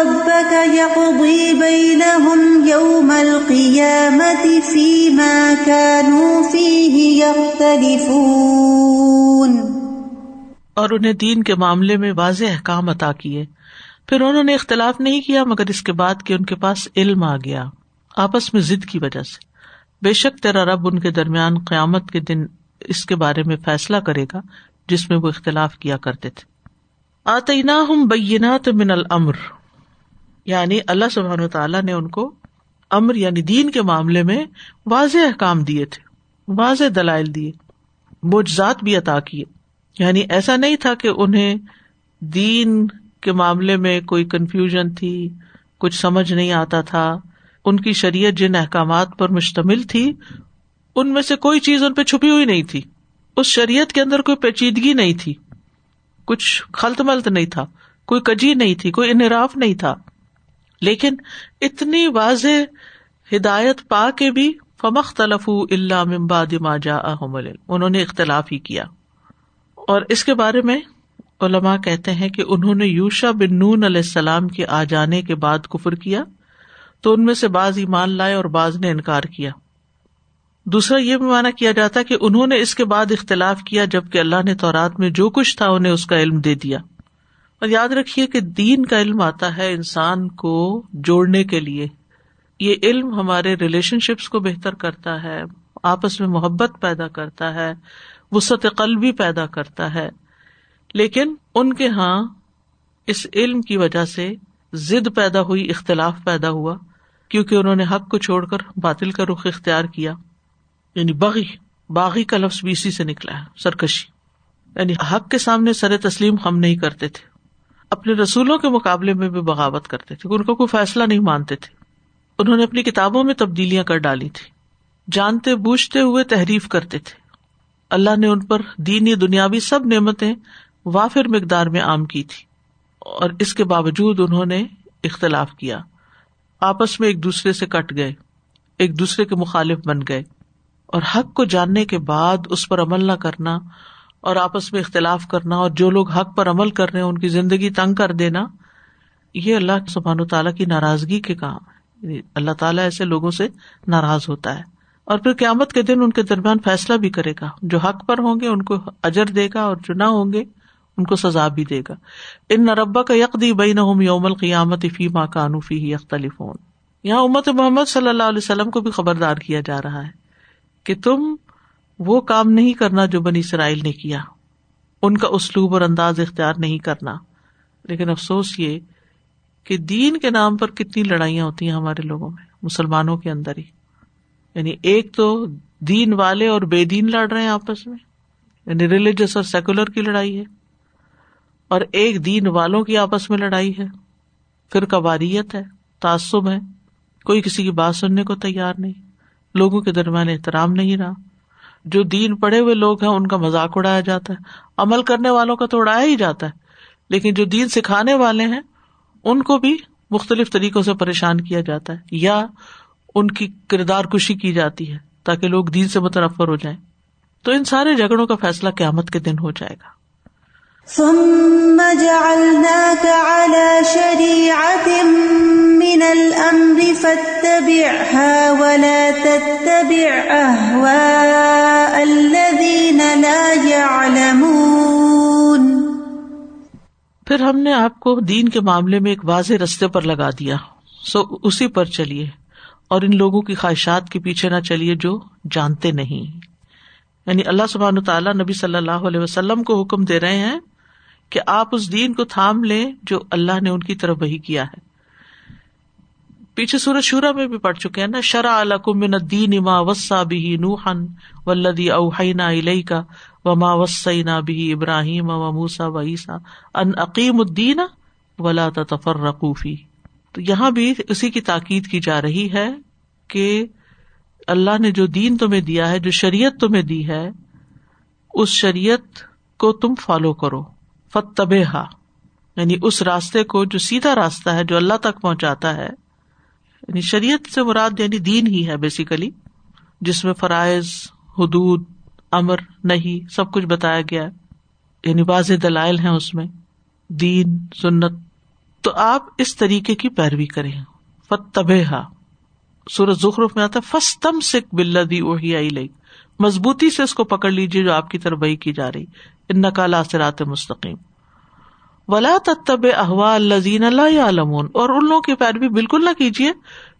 B: ربك يقضي بينهم يوم القيامة فيما كانوا فيه يختلفون۔
A: اور انہیں دین کے معاملے میں واضح احکام عطا کیے۔ پھر انہوں نے اختلاف نہیں کیا، مگر اس کے بعد کہ ان کے پاس علم آ گیا۔ آپس میں ضد کی وجہ سے۔ بے شک تیرا رب ان کے درمیان قیامت کے دن اس کے بارے میں فیصلہ کرے گا، جس میں وہ اختلاف کیا کرتے تھے۔ آتینا ہم بینات من المر یعنی اللہ سبحان تعالیٰ نے ان کو امر یعنی دین کے معاملے میں واضح احکام دیے تھے، واضح دلائل دیے بوجھات بھی عطا کیے۔ یعنی ایسا نہیں تھا کہ انہیں دین کے معاملے میں کوئی کنفیوژن تھی، کچھ سمجھ نہیں آتا تھا۔ ان کی شریعت جن احکامات پر مشتمل تھی، ان میں سے کوئی چیز ان پہ چھپی ہوئی نہیں تھی۔ اس شریعت کے اندر کوئی پیچیدگی نہیں تھی۔ کچھ خلط ملت نہیں تھا، کوئی کجی نہیں تھی، کوئی انحراف نہیں تھا۔ لیکن اتنی واضح ہدایت پا کے بھی فمخ تلف اللہ ممباد جا انہوں نے اختلاف ہی کیا۔ اور اس کے بارے میں علماء کہتے ہیں کہ انہوں نے یوشا بن نون علیہ السلام کے آ جانے کے بعد کفر کیا، تو ان میں سے بعض ایمان لائے اور بعض نے انکار کیا۔ دوسرا یہ بھی مانا کیا جاتا کہ انہوں نے اس کے بعد اختلاف کیا، جبکہ اللہ نے تورات میں جو کچھ تھا انہیں اس کا علم دے دیا۔ اور یاد رکھیے کہ دین کا علم آتا ہے انسان کو جوڑنے کے لیے۔ یہ علم ہمارے ریلیشن شپس کو بہتر کرتا ہے، آپس میں محبت پیدا کرتا ہے وسط قلبی پیدا کرتا ہے۔ لیکن ان کے یہاں اس علم کی وجہ سے ضد پیدا ہوئی، اختلاف پیدا ہوا، کیونکہ انہوں نے حق کو چھوڑ کر باطل کا رخ اختیار کیا۔ یعنی باغی باغی کا لفظ بی سی سے نکلا ہے، سرکشی۔ یعنی حق کے سامنے سر تسلیم ہم نہیں کرتے تھے۔ اپنے رسولوں کے مقابلے میں بھی بغاوت کرتے تھے، ان کو کوئی فیصلہ نہیں مانتے تھے۔ انہوں نے اپنی کتابوں میں تبدیلیاں کر ڈالی تھی جانتے بوجھتے ہوئے تحریف کرتے تھے۔ اللہ نے ان پر دینی دنیاوی سب نعمتیں وافر مقدار میں عام کی تھی اور اس کے باوجود انہوں نے اختلاف کیا۔ آپس میں ایک دوسرے سے کٹ گئے، ایک دوسرے کے مخالف بن گئے۔ اور حق کو جاننے کے بعد اس پر عمل نہ کرنا اور آپس میں اختلاف کرنا اور جو لوگ حق پر عمل کر رہے ہیں، ان کی زندگی تنگ کر دینا، یہ اللہ سبحان و تعالیٰ کی ناراضگی کے کام یعنی اللہ تعالیٰ ایسے لوگوں سے ناراض ہوتا ہے۔ اور پھر قیامت کے دن ان کے درمیان فیصلہ بھی کرے گا۔ جو حق پر ہوں گے، ان کو اجر دے گا، اور جو نہ ہوں گے، ان کو سزا بھی دے گا۔ ان نربا کا یکدی بین یوم القیامت فی ماں کانوفی یختلف یہاں امت محمد صلی اللہ علیہ وسلم کو بھی خبردار کیا جا رہا ہے کہ تم وہ کام نہیں کرنا جو بنی اسرائیل نے کیا۔ ان کا اسلوب اور انداز اختیار نہیں کرنا۔ لیکن افسوس یہ کہ دین کے نام پر کتنی لڑائیاں ہوتی ہیں ہمارے لوگوں میں، مسلمانوں کے اندر ہی۔ یعنی ایک تو دین والے اور بے دین لڑ رہے ہیں آپس میں۔ یعنی ریلیجس اور سیکولر کی لڑائی ہے۔ اور ایک دین والوں کی آپس میں لڑائی ہے۔ پھر قواریت ہے، تعصب ہے۔ کوئی کسی کی بات سننے کو تیار نہیں۔ لوگوں کے درمیان احترام نہیں رہا۔ جو دین پڑھے ہوئے لوگ ہیں، ان کا مذاق اڑایا جاتا ہے۔ عمل کرنے والوں کا تو اڑایا ہی جاتا ہے۔ لیکن جو دین سکھانے والے ہیں، ان کو بھی مختلف طریقوں سے پریشان کیا جاتا ہے۔ یا ان کی کردار کشی کی جاتی ہے تاکہ لوگ دین سے متنفر ہو جائیں۔ تو ان سارے جھگڑوں کا فیصلہ قیامت کے دن ہو جائے گا۔
B: من الامر فاتبعها ولا تتبع اهواء الذين لا يعلمون.
A: پھر ہم نے آپ کو دین کے معاملے میں ایک واضح رستے پر لگا دیا۔ سو اسی پر چلیے۔ اور ان لوگوں کی خواہشات کے پیچھے نہ چلیے جو جانتے نہیں۔ یعنی اللہ سبحان تعالیٰ نبی صلی اللہ علیہ وسلم کو حکم دے رہے ہیں کہ آپ اس دین کو تھام لیں جو اللہ نے ان کی طرف وہی کیا ہے۔ پیچھے سورج شورا میں بھی پڑھ چکے ہیں نا شرا الکمن دین اما وسا بھی نوحن ولدی اوہینا علیہ کا وما وسینا بھی ابراہیم و موسا و عیسا ان عقیم الدین ولا تفر رقوفی تو یہاں بھی اسی کی تاکید کی جا رہی ہے کہ اللہ نے جو دین تمہیں دیا ہے، جو شریعت تمہیں دی ہے، اس شریعت کو تم فالو کرو۔ فتب یعنی اس راستے کو جو سیدھا راستہ ہے جو اللہ تک پہنچاتا ہے یعنی شریعت سے مراد یعنی دین ہی ہے بیسیکلی جس میں فرائض، حدود، امر نہیں، سب کچھ بتایا گیا یعنی واضح دلائل ہیں اس میں، دین، سنت۔ تو آپ اس طریقے کی پیروی کریں۔ فت سورج زخرف میں آتا فستم سکھ بلدی اوہی آئی لئی مضبوطی سے اس کو پکڑ لیجیے جو آپ کی طرف وہی کی جا رہی۔ ان نقال رات مستقیم۔ ولا تب احوا الزین اللہ عالمون اور ان لوگوں کی پیروی بالکل نہ کیجیے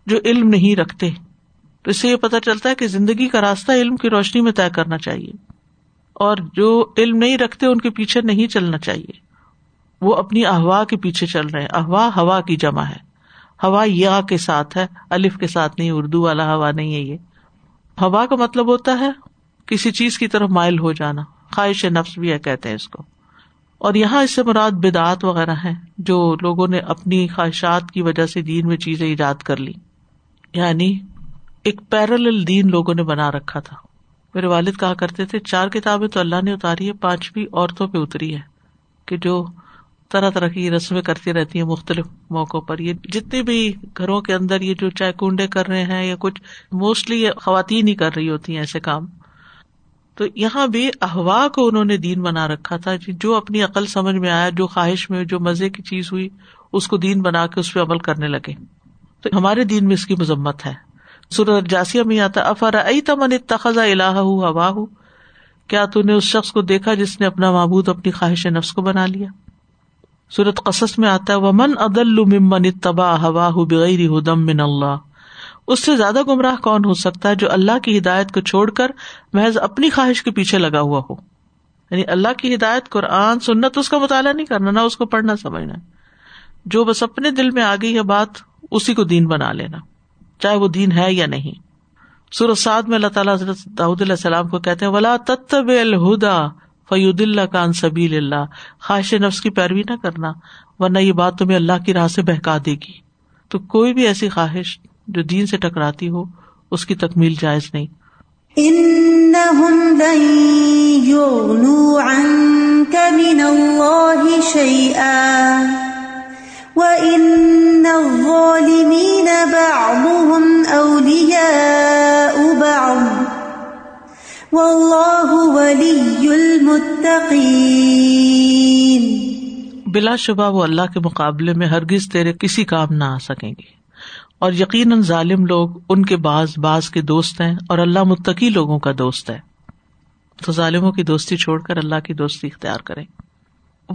A: جو علم نہیں رکھتے۔ تو اس سے یہ پتا چلتا ہے کہ زندگی کا راستہ علم کی روشنی میں طے کرنا چاہیے۔ اور جو علم نہیں رکھتے، ان کے پیچھے نہیں چلنا چاہیے۔ وہ اپنی احوا کے پیچھے چل رہے احوا ہوا کی جمع ہے۔ ہوا یا کے ساتھ ہے۔ الف کے ساتھ نہیں، اردو والا ہوا نہیں ہے یہ۔ ہوا کا مطلب ہوتا ہے کسی چیز کی طرف مائل ہو جانا۔ خواہش نفس بھی ہے کہتے ہیں اس کو۔ اور یہاں اس سے مراد بدعت وغیرہ ہیں جو لوگوں نے اپنی خواہشات کی وجہ سے دین میں چیزیں ایجاد کر لی یعنی ایک پیرل دین لوگوں نے بنا رکھا تھا۔ میرے والد کہا کرتے تھے، چار کتابیں تو اللہ نے اتاری ہے پانچویں عورتوں پہ اتری ہے کہ جو طرح طرح کی رسمیں کرتی رہتی ہیں مختلف موقعوں پر۔ یہ جتنی بھی گھروں کے اندر یہ جو چائے کنڈے کر رہے ہیں یا کچھ موسٹلی خواتین ہی کر رہی ہوتی ہیں ایسے کام۔ تو یہاں بھی احوا کو انہوں نے دین بنا رکھا تھا جی، جو اپنی عقل سمجھ میں آیا، جو خواہش میں، جو مزے کی چیز ہوئی، اس کو دین بنا کے اس پہ عمل کرنے لگے۔ تو ہمارے دین میں اس کی مذمت ہے۔ سورت جاسیا میں آتا افر ائی تمن تخذا الہ ہوا ہوں کیا نے اس شخص کو دیکھا جس نے اپنا معبود، اپنی خواہش نفس کو بنا لیا؟ سورت قصص میں آتا ہے، ومن عدل ممن اتبا ہوا بغیر ہدم من اللہ اس سے زیادہ گمراہ کون ہو سکتا ہے جو اللہ کی ہدایت کو چھوڑ کر محض اپنی خواہش کے پیچھے لگا ہوا ہو؟ یعنی اللہ کی ہدایت، قرآن، سنت، اس کا مطالعہ نہیں کرنا، نہ اس کو پڑھنا، سمجھنا جو بس اپنے دل میں آ گئی ہے بات، اسی کو دین بنا لینا، چاہے وہ دین ہے یا نہیں۔ سورج سعد میں اللہ تعالیٰ حضرت داود علیہ السلام کو کہتے ہیں، ولا تب الہدا فیود اللہ کا انصبیل اللہ خواہش نفس کی پیروی نہ کرنا، ورنہ یہ بات تمہیں اللہ کی راہ سے بہکا دے گی۔ تو کوئی بھی ایسی خواہش جو دین سے ٹکراتی ہو اس کی تکمیل جائز نہیں۔ بلا شبہ وہ اللہ کے مقابلے میں ہرگز تیرے کسی کام نہ آ سکیں گے۔ اور یقیناً ظالم لوگ ان کے بعض بعض کے دوست ہیں اور اللہ متقی لوگوں کا دوست ہے۔ تو ظالموں کی دوستی چھوڑ کر اللہ کی دوستی اختیار کریں۔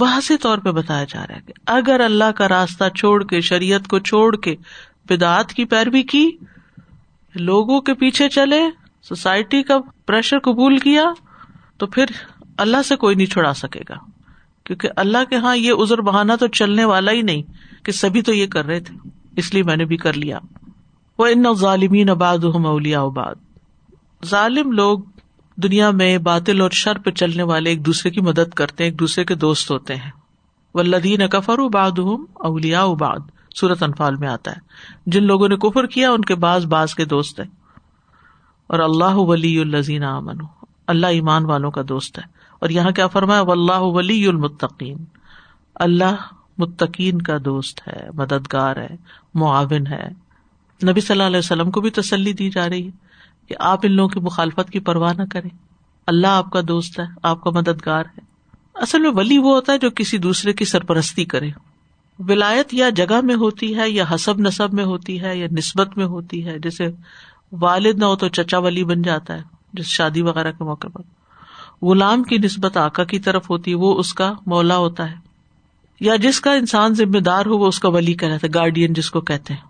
A: واضح طور پہ بتایا جا رہا ہے کہ اگر اللہ کا راستہ چھوڑ کے، شریعت کو چھوڑ کے بدعت کی پیروی کی، لوگوں کے پیچھے چلے، سوسائٹی کا پریشر قبول کیا، تو پھر اللہ سے کوئی نہیں چھڑا سکے گا۔ کیونکہ اللہ کے ہاں یہ ازر بہانا تو چلنے والا ہی نہیں کہ سبھی تو یہ کر رہے تھے۔ اس لیے میں نے بھی کر لیا۔ وہ ان ظالمین آباد اولیا اباد ظالم لوگ دنیا میں باطل اور شر پہ چلنے والے ایک دوسرے کی مدد کرتے ہیں، ایک دوسرے کے دوست ہوتے ہیں۔ ولدین کفر اباد اولیا اباد سورت انفال میں آتا ہے۔ جن لوگوں نے کفر کیا، ان کے بعض باز کے دوست ہیں۔ اور اللہ ولی الزین امن اللہ ایمان والوں کا دوست ہے۔ اور یہاں کیا فرمایا؟ اللہ ولی المتقین۔ اللہ متقین کا دوست ہے، مددگار ہے، معاون ہے۔ نبی صلی اللہ علیہ وسلم کو بھی تسلی دی جا رہی ہے کہ آپ ان لوگوں کی مخالفت کی پرواہ نہ کریں۔ اللہ آپ کا دوست ہے، آپ کا مددگار ہے۔ اصل میں ولی وہ ہوتا ہے جو کسی دوسرے کی سرپرستی کرے۔ ولایت یا جگہ میں ہوتی ہے، یا حسب نصب میں ہوتی ہے، یا نسبت میں ہوتی ہے۔ جیسے والد نہ ہو تو چچا ولی بن جاتا ہے، جس شادی وغیرہ کے موقع پر۔ غلام کی نسبت آکا کی طرف ہوتی ہے، وہ اس کا مولا ہوتا ہے۔ یا جس کا انسان ذمہ دار ہو وہ اس کا ولی کہلاتا ہے گارڈین جس کو کہتے ہیں۔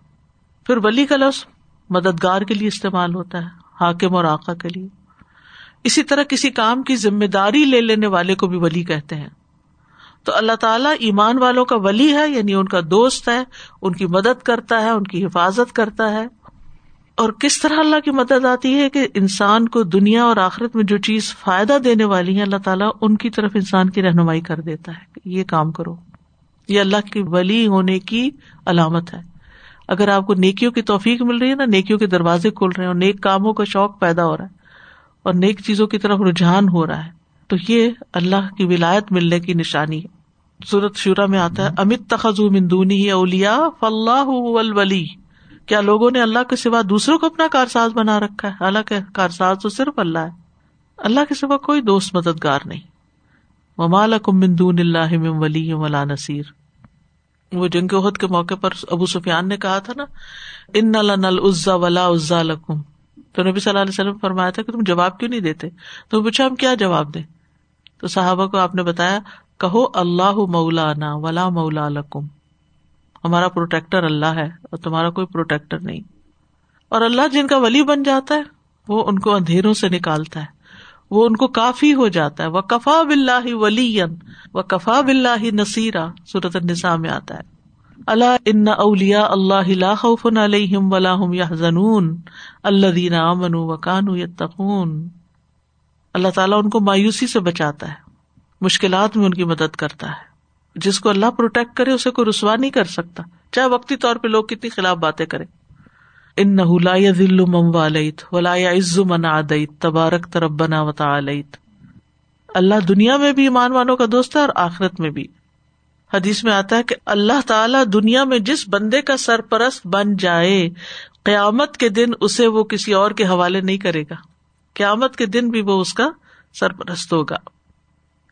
A: پھر ولی کا لفظ مددگار کے لیے استعمال ہوتا ہے، حاکم اور آکا کے لیے۔ اسی طرح کسی کام کی ذمہ داری لے لینے والے کو بھی ولی کہتے ہیں۔ تو اللہ تعالیٰ ایمان والوں کا ولی ہے یعنی ان کا دوست ہے، ان کی مدد کرتا ہے، ان کی حفاظت کرتا ہے۔ اور کس طرح اللہ کی مدد آتی ہے کہ انسان کو دنیا اور آخرت میں جو چیز فائدہ دینے والی ہے اللہ تعالیٰ ان کی طرف انسان کی رہنمائی کر دیتا ہے یہ کام کرو۔ یہ اللہ کی ولی ہونے کی علامت ہے۔ اگر آپ کو نیکیوں کی توفیق مل رہی ہے نا نیکیوں کے دروازے کھل رہے ہیں اور نیک کاموں کا شوق پیدا ہو رہا ہے اور نیک چیزوں کی طرف رجحان ہو رہا ہے تو یہ اللہ کی ولایت ملنے کی نشانی ہے۔ سورت شورا میں آتا ہے امت تخذ مندونی اولیا فلاح ولی کیا لوگوں نے اللہ کے سوا دوسروں کو اپنا کارساز بنا رکھا ہے؟ حالانکہ کارساز تو صرف اللہ ہے۔ اللہ کے سوا کوئی دوست مددگار نہیں۔ ممال کم مندون اللہ ولی ولا نصیر۔ وہ جنگ عہد کے موقع پر ابو سفیان نے کہا تھا نا، ان نل عزا ولا عزا لکم۔ تو نبی صلی اللہ علیہ وسلم فرمایا تھا کہ تم جواب کیوں نہیں دیتے؟ تو پوچھا، ہم کیا جواب دیں؟ تو صحابہ کو آپ نے بتایا، کہو، اللہ مولانا ولا مولا لکم۔ ہمارا پروٹیکٹر اللہ ہے اور تمہارا کوئی پروٹیکٹر نہیں۔ اور اللہ جن کا ولی بن جاتا ہے، وہ ان کو اندھیروں سے نکالتا ہے۔ وہ ان کو کافی ہو جاتا ہے۔ وہ کفا بلّہ ولی و کفا بلّہ نصیرہ صورت النساء میں آتا ہے۔ اللہ ان اولیا اللہ خوف علیہم ولا ہم یا زنون اللہ دینا امن اللہ تعالیٰ ان کو مایوسی سے بچاتا ہے، مشکلات میں ان کی مدد کرتا ہے۔ جس کو اللہ پروٹیکٹ کرے، اسے کوئی رسوا نہیں کر سکتا۔ چاہے وقتی طور پہ لوگ کتنی خلاف باتیں کریں۔ ان نہ ذل مم والت ولا عز من عدیت تبارک تربنا وطا اللہ دنیا میں بھی ایمان والوں کا دوست ہے اور آخرت میں بھی۔ حدیث میں آتا ہے کہ اللہ تعالیٰ دنیا میں جس بندے کا سرپرست بن جائے، قیامت کے دن اسے وہ کسی اور کے حوالے نہیں کرے گا۔ قیامت کے دن بھی وہ اس کا سرپرست ہوگا۔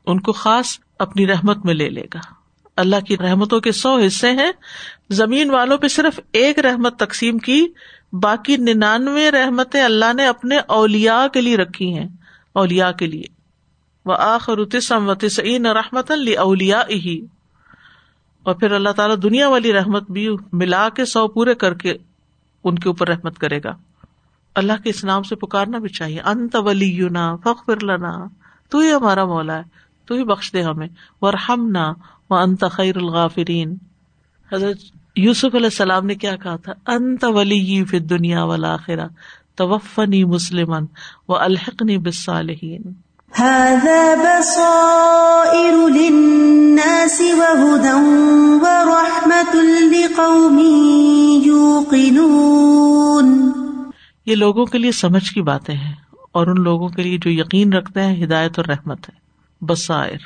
A: ان کو خاص اپنی رحمت میں لے لے گا۔ اللہ کی رحمتوں کے سو حصے ہیں۔ زمین والوں پہ صرف ایک رحمت تقسیم کی، باقی ننانوے رحمتیں اللہ نے اپنے اولیا کے لیے رکھی ہیں اولیا کے لیے۔ وہ آخر و تسعین رحمت اولیا ہی اور پھر اللہ تعالیٰ دنیا والی رحمت بھی ملا کے سو پورے کر کے ان کے اوپر رحمت کرے گا۔ اللہ کے اس نام سے پکارنا بھی چاہیے۔ انت ولی یونا فخر لنا۔ تو ہی ہمارا مولا ہے، تو ہی بخش دے ہمیں۔ ورحم نہ وہ انت خیر الغافرین۔ حضرت یوسف علیہ السلام نے کیا کہا تھا؟ انت ولی فی دنیا والا خیرا توفنی مسلم و الحقنی بالصالحین۔ هذا بصائر للناس وهدى ورحمة لقوم يوقنون۔ یہ لوگوں کے لیے سمجھ کی باتیں ہیں اور ان لوگوں کے لیے جو یقین رکھتے ہیں ہدایت اور رحمت ہے۔ بسائر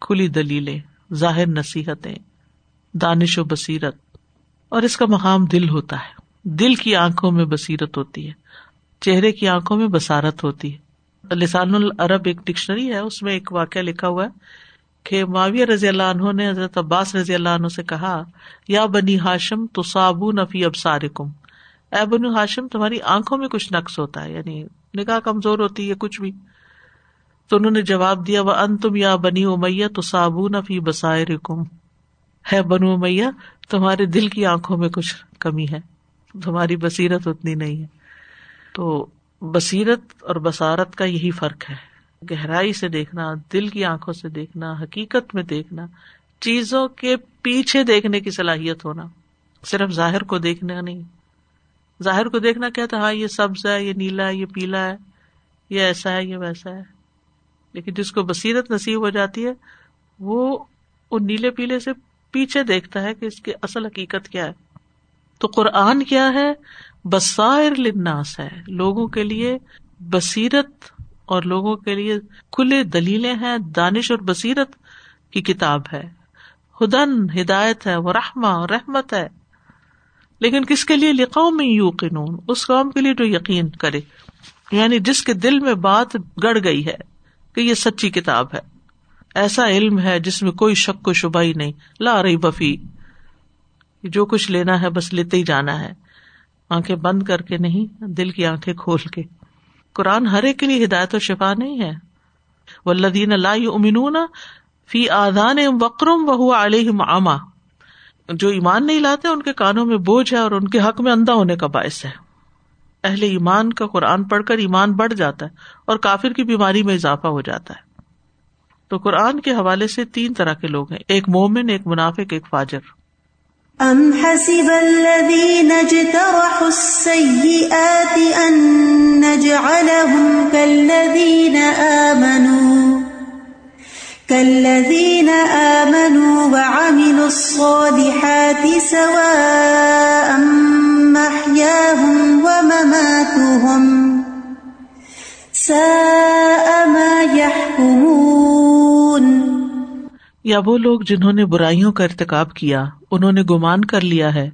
A: کھلی دلیلیں۔ ظاہر نصیحتیں، دانش و بصیرت، اور اس کا مقام دل ہوتا ہے۔ دل کی آنکھوں میں بصیرت ہوتی ہے، چہرے کی آنکھوں میں بسارت ہوتی ہے۔ لسان العرب ایک ڈکشنری ہے، اس میں ایک واقعہ لکھا ہوا ہے کہ معاویہ رضی اللہ عنہ نے حضرت عباس رضی اللہ عنہ سے کہا، یا بنی ہاشم تو صابو نفی اب سارکم اے بنی ہاشم، تمہاری آنکھوں میں کچھ نقص ہوتا ہے یعنی نگاہ کمزور ہوتی ہے، کچھ بھی۔ تو انہوں نے جواب دیا وہ ان تم یا بنی امیہ تو صابو نفی بسائر کم ہے بنو میاں تمہارے دل کی آنکھوں میں کچھ کمی ہے، تمہاری بصیرت اتنی نہیں ہے۔ تو بصیرت اور بسارت کا یہی فرق ہے، گہرائی سے دیکھنا، دل کی آنکھوں سے دیکھنا، حقیقت میں دیکھنا، چیزوں کے پیچھے دیکھنے کی صلاحیت ہونا۔ صرف ظاہر کو دیکھنا نہیں۔ ظاہر کو دیکھنا کیا تھا ہاں یہ سبز ہے، یہ نیلا ہے، یہ پیلا ہے، یہ ایسا ہے، یہ ویسا ہے۔ لیکن جس کو بصیرت نصیب ہو جاتی ہے، وہ ان نیلے پیلے سے پیچھے دیکھتا ہے کہ اس کی اصل حقیقت کیا ہے۔ تو قرآن کیا ہے؟ بسائر لناس ہے۔ لوگوں کے لیے بصیرت اور لوگوں کے لیے کھلے دلیلیں ہیں، دانش اور بصیرت کی کتاب ہے۔ ہدن، ہدایت ہے وہ رحما رحمت ہے۔ لیکن کس کے لیے؟ لکھاؤ میں یو قنون اس قوم کے لیے جو یقین کرے۔ یعنی جس کے دل میں بات گڑ گئی ہے۔ کہ یہ سچی کتاب ہے۔ ایسا علم ہے جس میں کوئی شک و شبہ ہی نہیں۔ لا رہی بفی جو کچھ لینا ہے بس لیتے ہی جانا ہے۔ آنکھیں بند کر کے نہیں، دل کی آنکھیں کھول کے۔ قرآن ہر ایک کے لیے ہدایت و شفا نہیں ہے۔ ولدین اللہ امین فی آدان وکرم و علیہ آما جو ایمان نہیں لاتے، ان کے کانوں میں بوجھ ہے اور ان کے حق میں اندھا ہونے کا باعث ہے۔ اہل ایمان کا قرآن پڑھ کر ایمان بڑھ جاتا ہے اور کافر کی بیماری میں اضافہ ہو جاتا ہے۔ تو قرآن کے حوالے سے تین طرح کے لوگ ہیں، ایک مومن، ایک منافق، ایک فاجر۔
B: ام حسب الذين اجترحوا السيئات ان نجعلهم كالذين آمنوا۔ كالذين آمنوا وعملوا الصالحات سواء محياهم ومماتهم ساء ما يحكمون
A: یا وہ لوگ جنہوں نے برائیوں کا ارتقاب کیا، انہوں نے گمان کر لیا ہے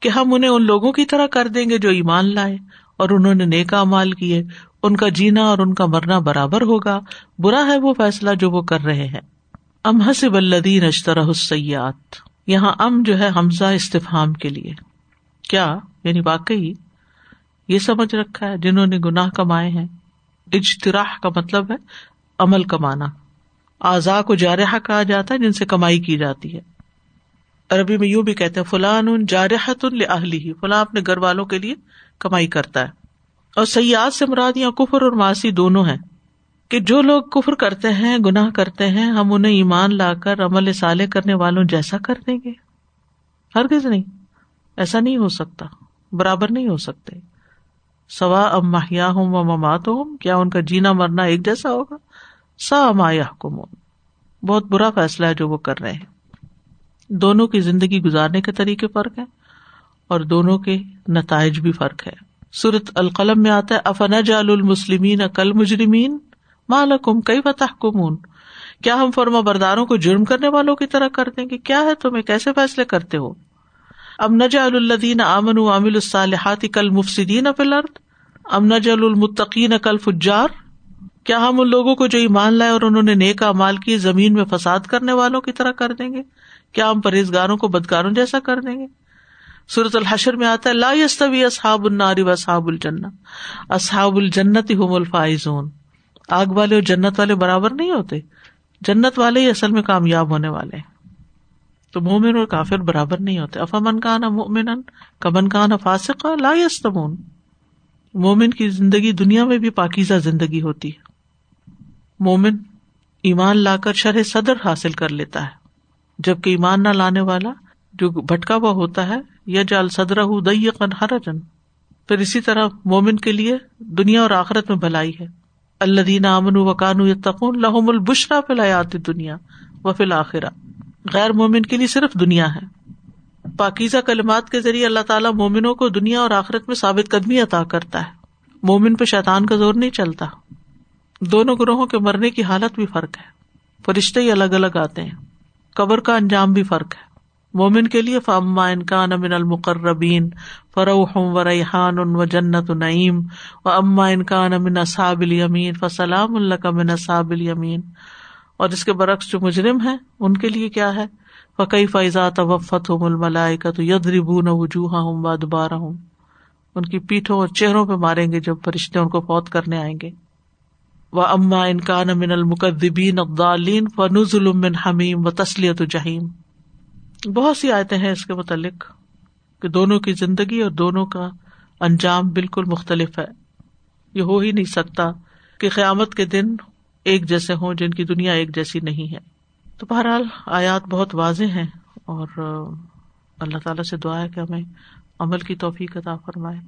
A: کہ ہم انہیں ان لوگوں کی طرح کر دیں گے جو ایمان لائے اور انہوں نے نیکا مال کیے۔ ان کا جینا اور ان کا مرنا برابر ہوگا، برا ہے وہ فیصلہ جو وہ کر رہے ہیں۔ ام حسب الدین اشترا حسیات یہاں ام جو ہے حمزہ استفام کے لیے۔ کیا؟ یعنی واقعی؟ یہ سمجھ رکھا ہے، جنہوں نے گناہ کمائے ہیں۔ اجتراح کا مطلب ہے عمل کمانا۔ اعضا کو جارحا کہا جاتا ہے، جن سے کمائی کی جاتی ہے۔ عربی میں یوں بھی کہتے ہیں، فلان ان جارحت ہی فلاں اپنے گھر والوں کے لیے کمائی کرتا ہے۔ اور سیاحت سے مراد یا کفر اور ماسی دونوں ہیں کہ جو لوگ کفر کرتے ہیں، گناہ کرتے ہیں، ہم انہیں ایمان لا کر عمل سالے کرنے والوں جیسا کر دیں گے۔ ہر کس نہیں۔ ایسا نہیں ہو سکتا۔ برابر نہیں ہو سکتے۔ سوا ام ماہیا ہوں و ممات ہوں کیا ان کا جینا مرنا ایک جیسا ہوگا؟ سا مایا کمون بہت برا فیصلہ ہے جو وہ کر رہے ہیں۔ دونوں کی زندگی گزارنے کے طریقے فرق ہے اور دونوں کے نتائج بھی فرق ہے سورت القلم میں آتا ہے افنا جال المسلمین اکل مجرمین مالکم کئی فتح کمون کیا ہم فرما برداروں کو جرم کرنے والوں کی طرح کر دیں گے؟ کیا ہے تمہیں کیسے فیصلے کرتے ہو؟ اب نجا الدین امن عامل الصالحات کل مفسدین افلرد ام نجل المتقین کل فجار کیا ہم ان لوگوں کو جو ایمان لائے اور انہوں نے نیک مال کی زمین میں فساد کرنے والوں کی طرح کر دیں گے؟ کیا ہم پرہیزگاروں کو بدکاروں جیسا کر دیں گے؟ سورت الحشر میں آتا ہے، لا یستوی اصحاب الناری و اصحاب الجنہ۔ اصحاب الجنت ہم الفائزون۔ آگ والے اور جنت والے برابر نہیں ہوتے۔ جنت والے ہی اصل میں کامیاب ہونے والے ہیں۔ تو مومن اور کافر برابر نہیں ہوتے۔ افامن کا نا مومن کمن کا نا فاسق لا یستمون۔ مومن کی زندگی دنیا میں بھی پاکیزہ زندگی ہوتی ہے۔ مومن ایمان لا کر شرح صدر حاصل کر لیتا ہے۔ جبکہ ایمان نہ لانے والا جو بھٹکا ہوا ہوتا ہے یا جال صدر ہر جن پھر اسی طرح مومن کے لیے دنیا اور آخرت میں بھلائی ہے۔ اللہ دینا امن وکان تقون لہم البشرا فلایات دنیا و فل آخرا غیر مومن کے لیے صرف دنیا ہے۔ پاکیزہ کلمات کے ذریعے اللہ تعالیٰ مومنوں کو دنیا اور آخرت میں ثابت قدمی عطا کرتا ہے۔ مومن پہ شیطان کا زور نہیں چلتا۔ دونوں گروہوں کے مرنے کی حالت بھی فرق ہے۔ فرشتے ہی الگ الگ آتے ہیں۔ قبر کا انجام بھی فرق ہے۔ مومن کے لیے فاما انکان امن المقربین فروح و ریحان و جنت نعیم و اما انکان امن اصحاب الیمین فسلام اللہ کا من اصحاب الیمین اور اس کے برعکس جو مجرم ہے ان کے لیے کیا ہے؟ فقی فیضا توفت ہوں الملائے کا تو ید ربو نہ وجوہ ہوں و دوبارہ ہوں ان کی پیٹھوں اور چہروں پہ ماریں گے جب فرشتے ان کو فوت کرنے آئیں گے۔ و اما انکان من المقدبین ابدالین فنزل من حمیم و تسلیت جہیم بہت سی آیتیں ہیں اس کے متعلق کہ دونوں کی زندگی اور دونوں کا انجام بالکل مختلف ہے۔ یہ ہو ہی نہیں سکتا کہ قیامت کے دن ایک جیسے ہوں جن کی دنیا ایک جیسی نہیں ہے۔ تو بہرحال آیات بہت واضح ہیں اور اللہ تعالیٰ سے دعا ہے کہ ہمیں عمل کی توفیق عطا فرمائے۔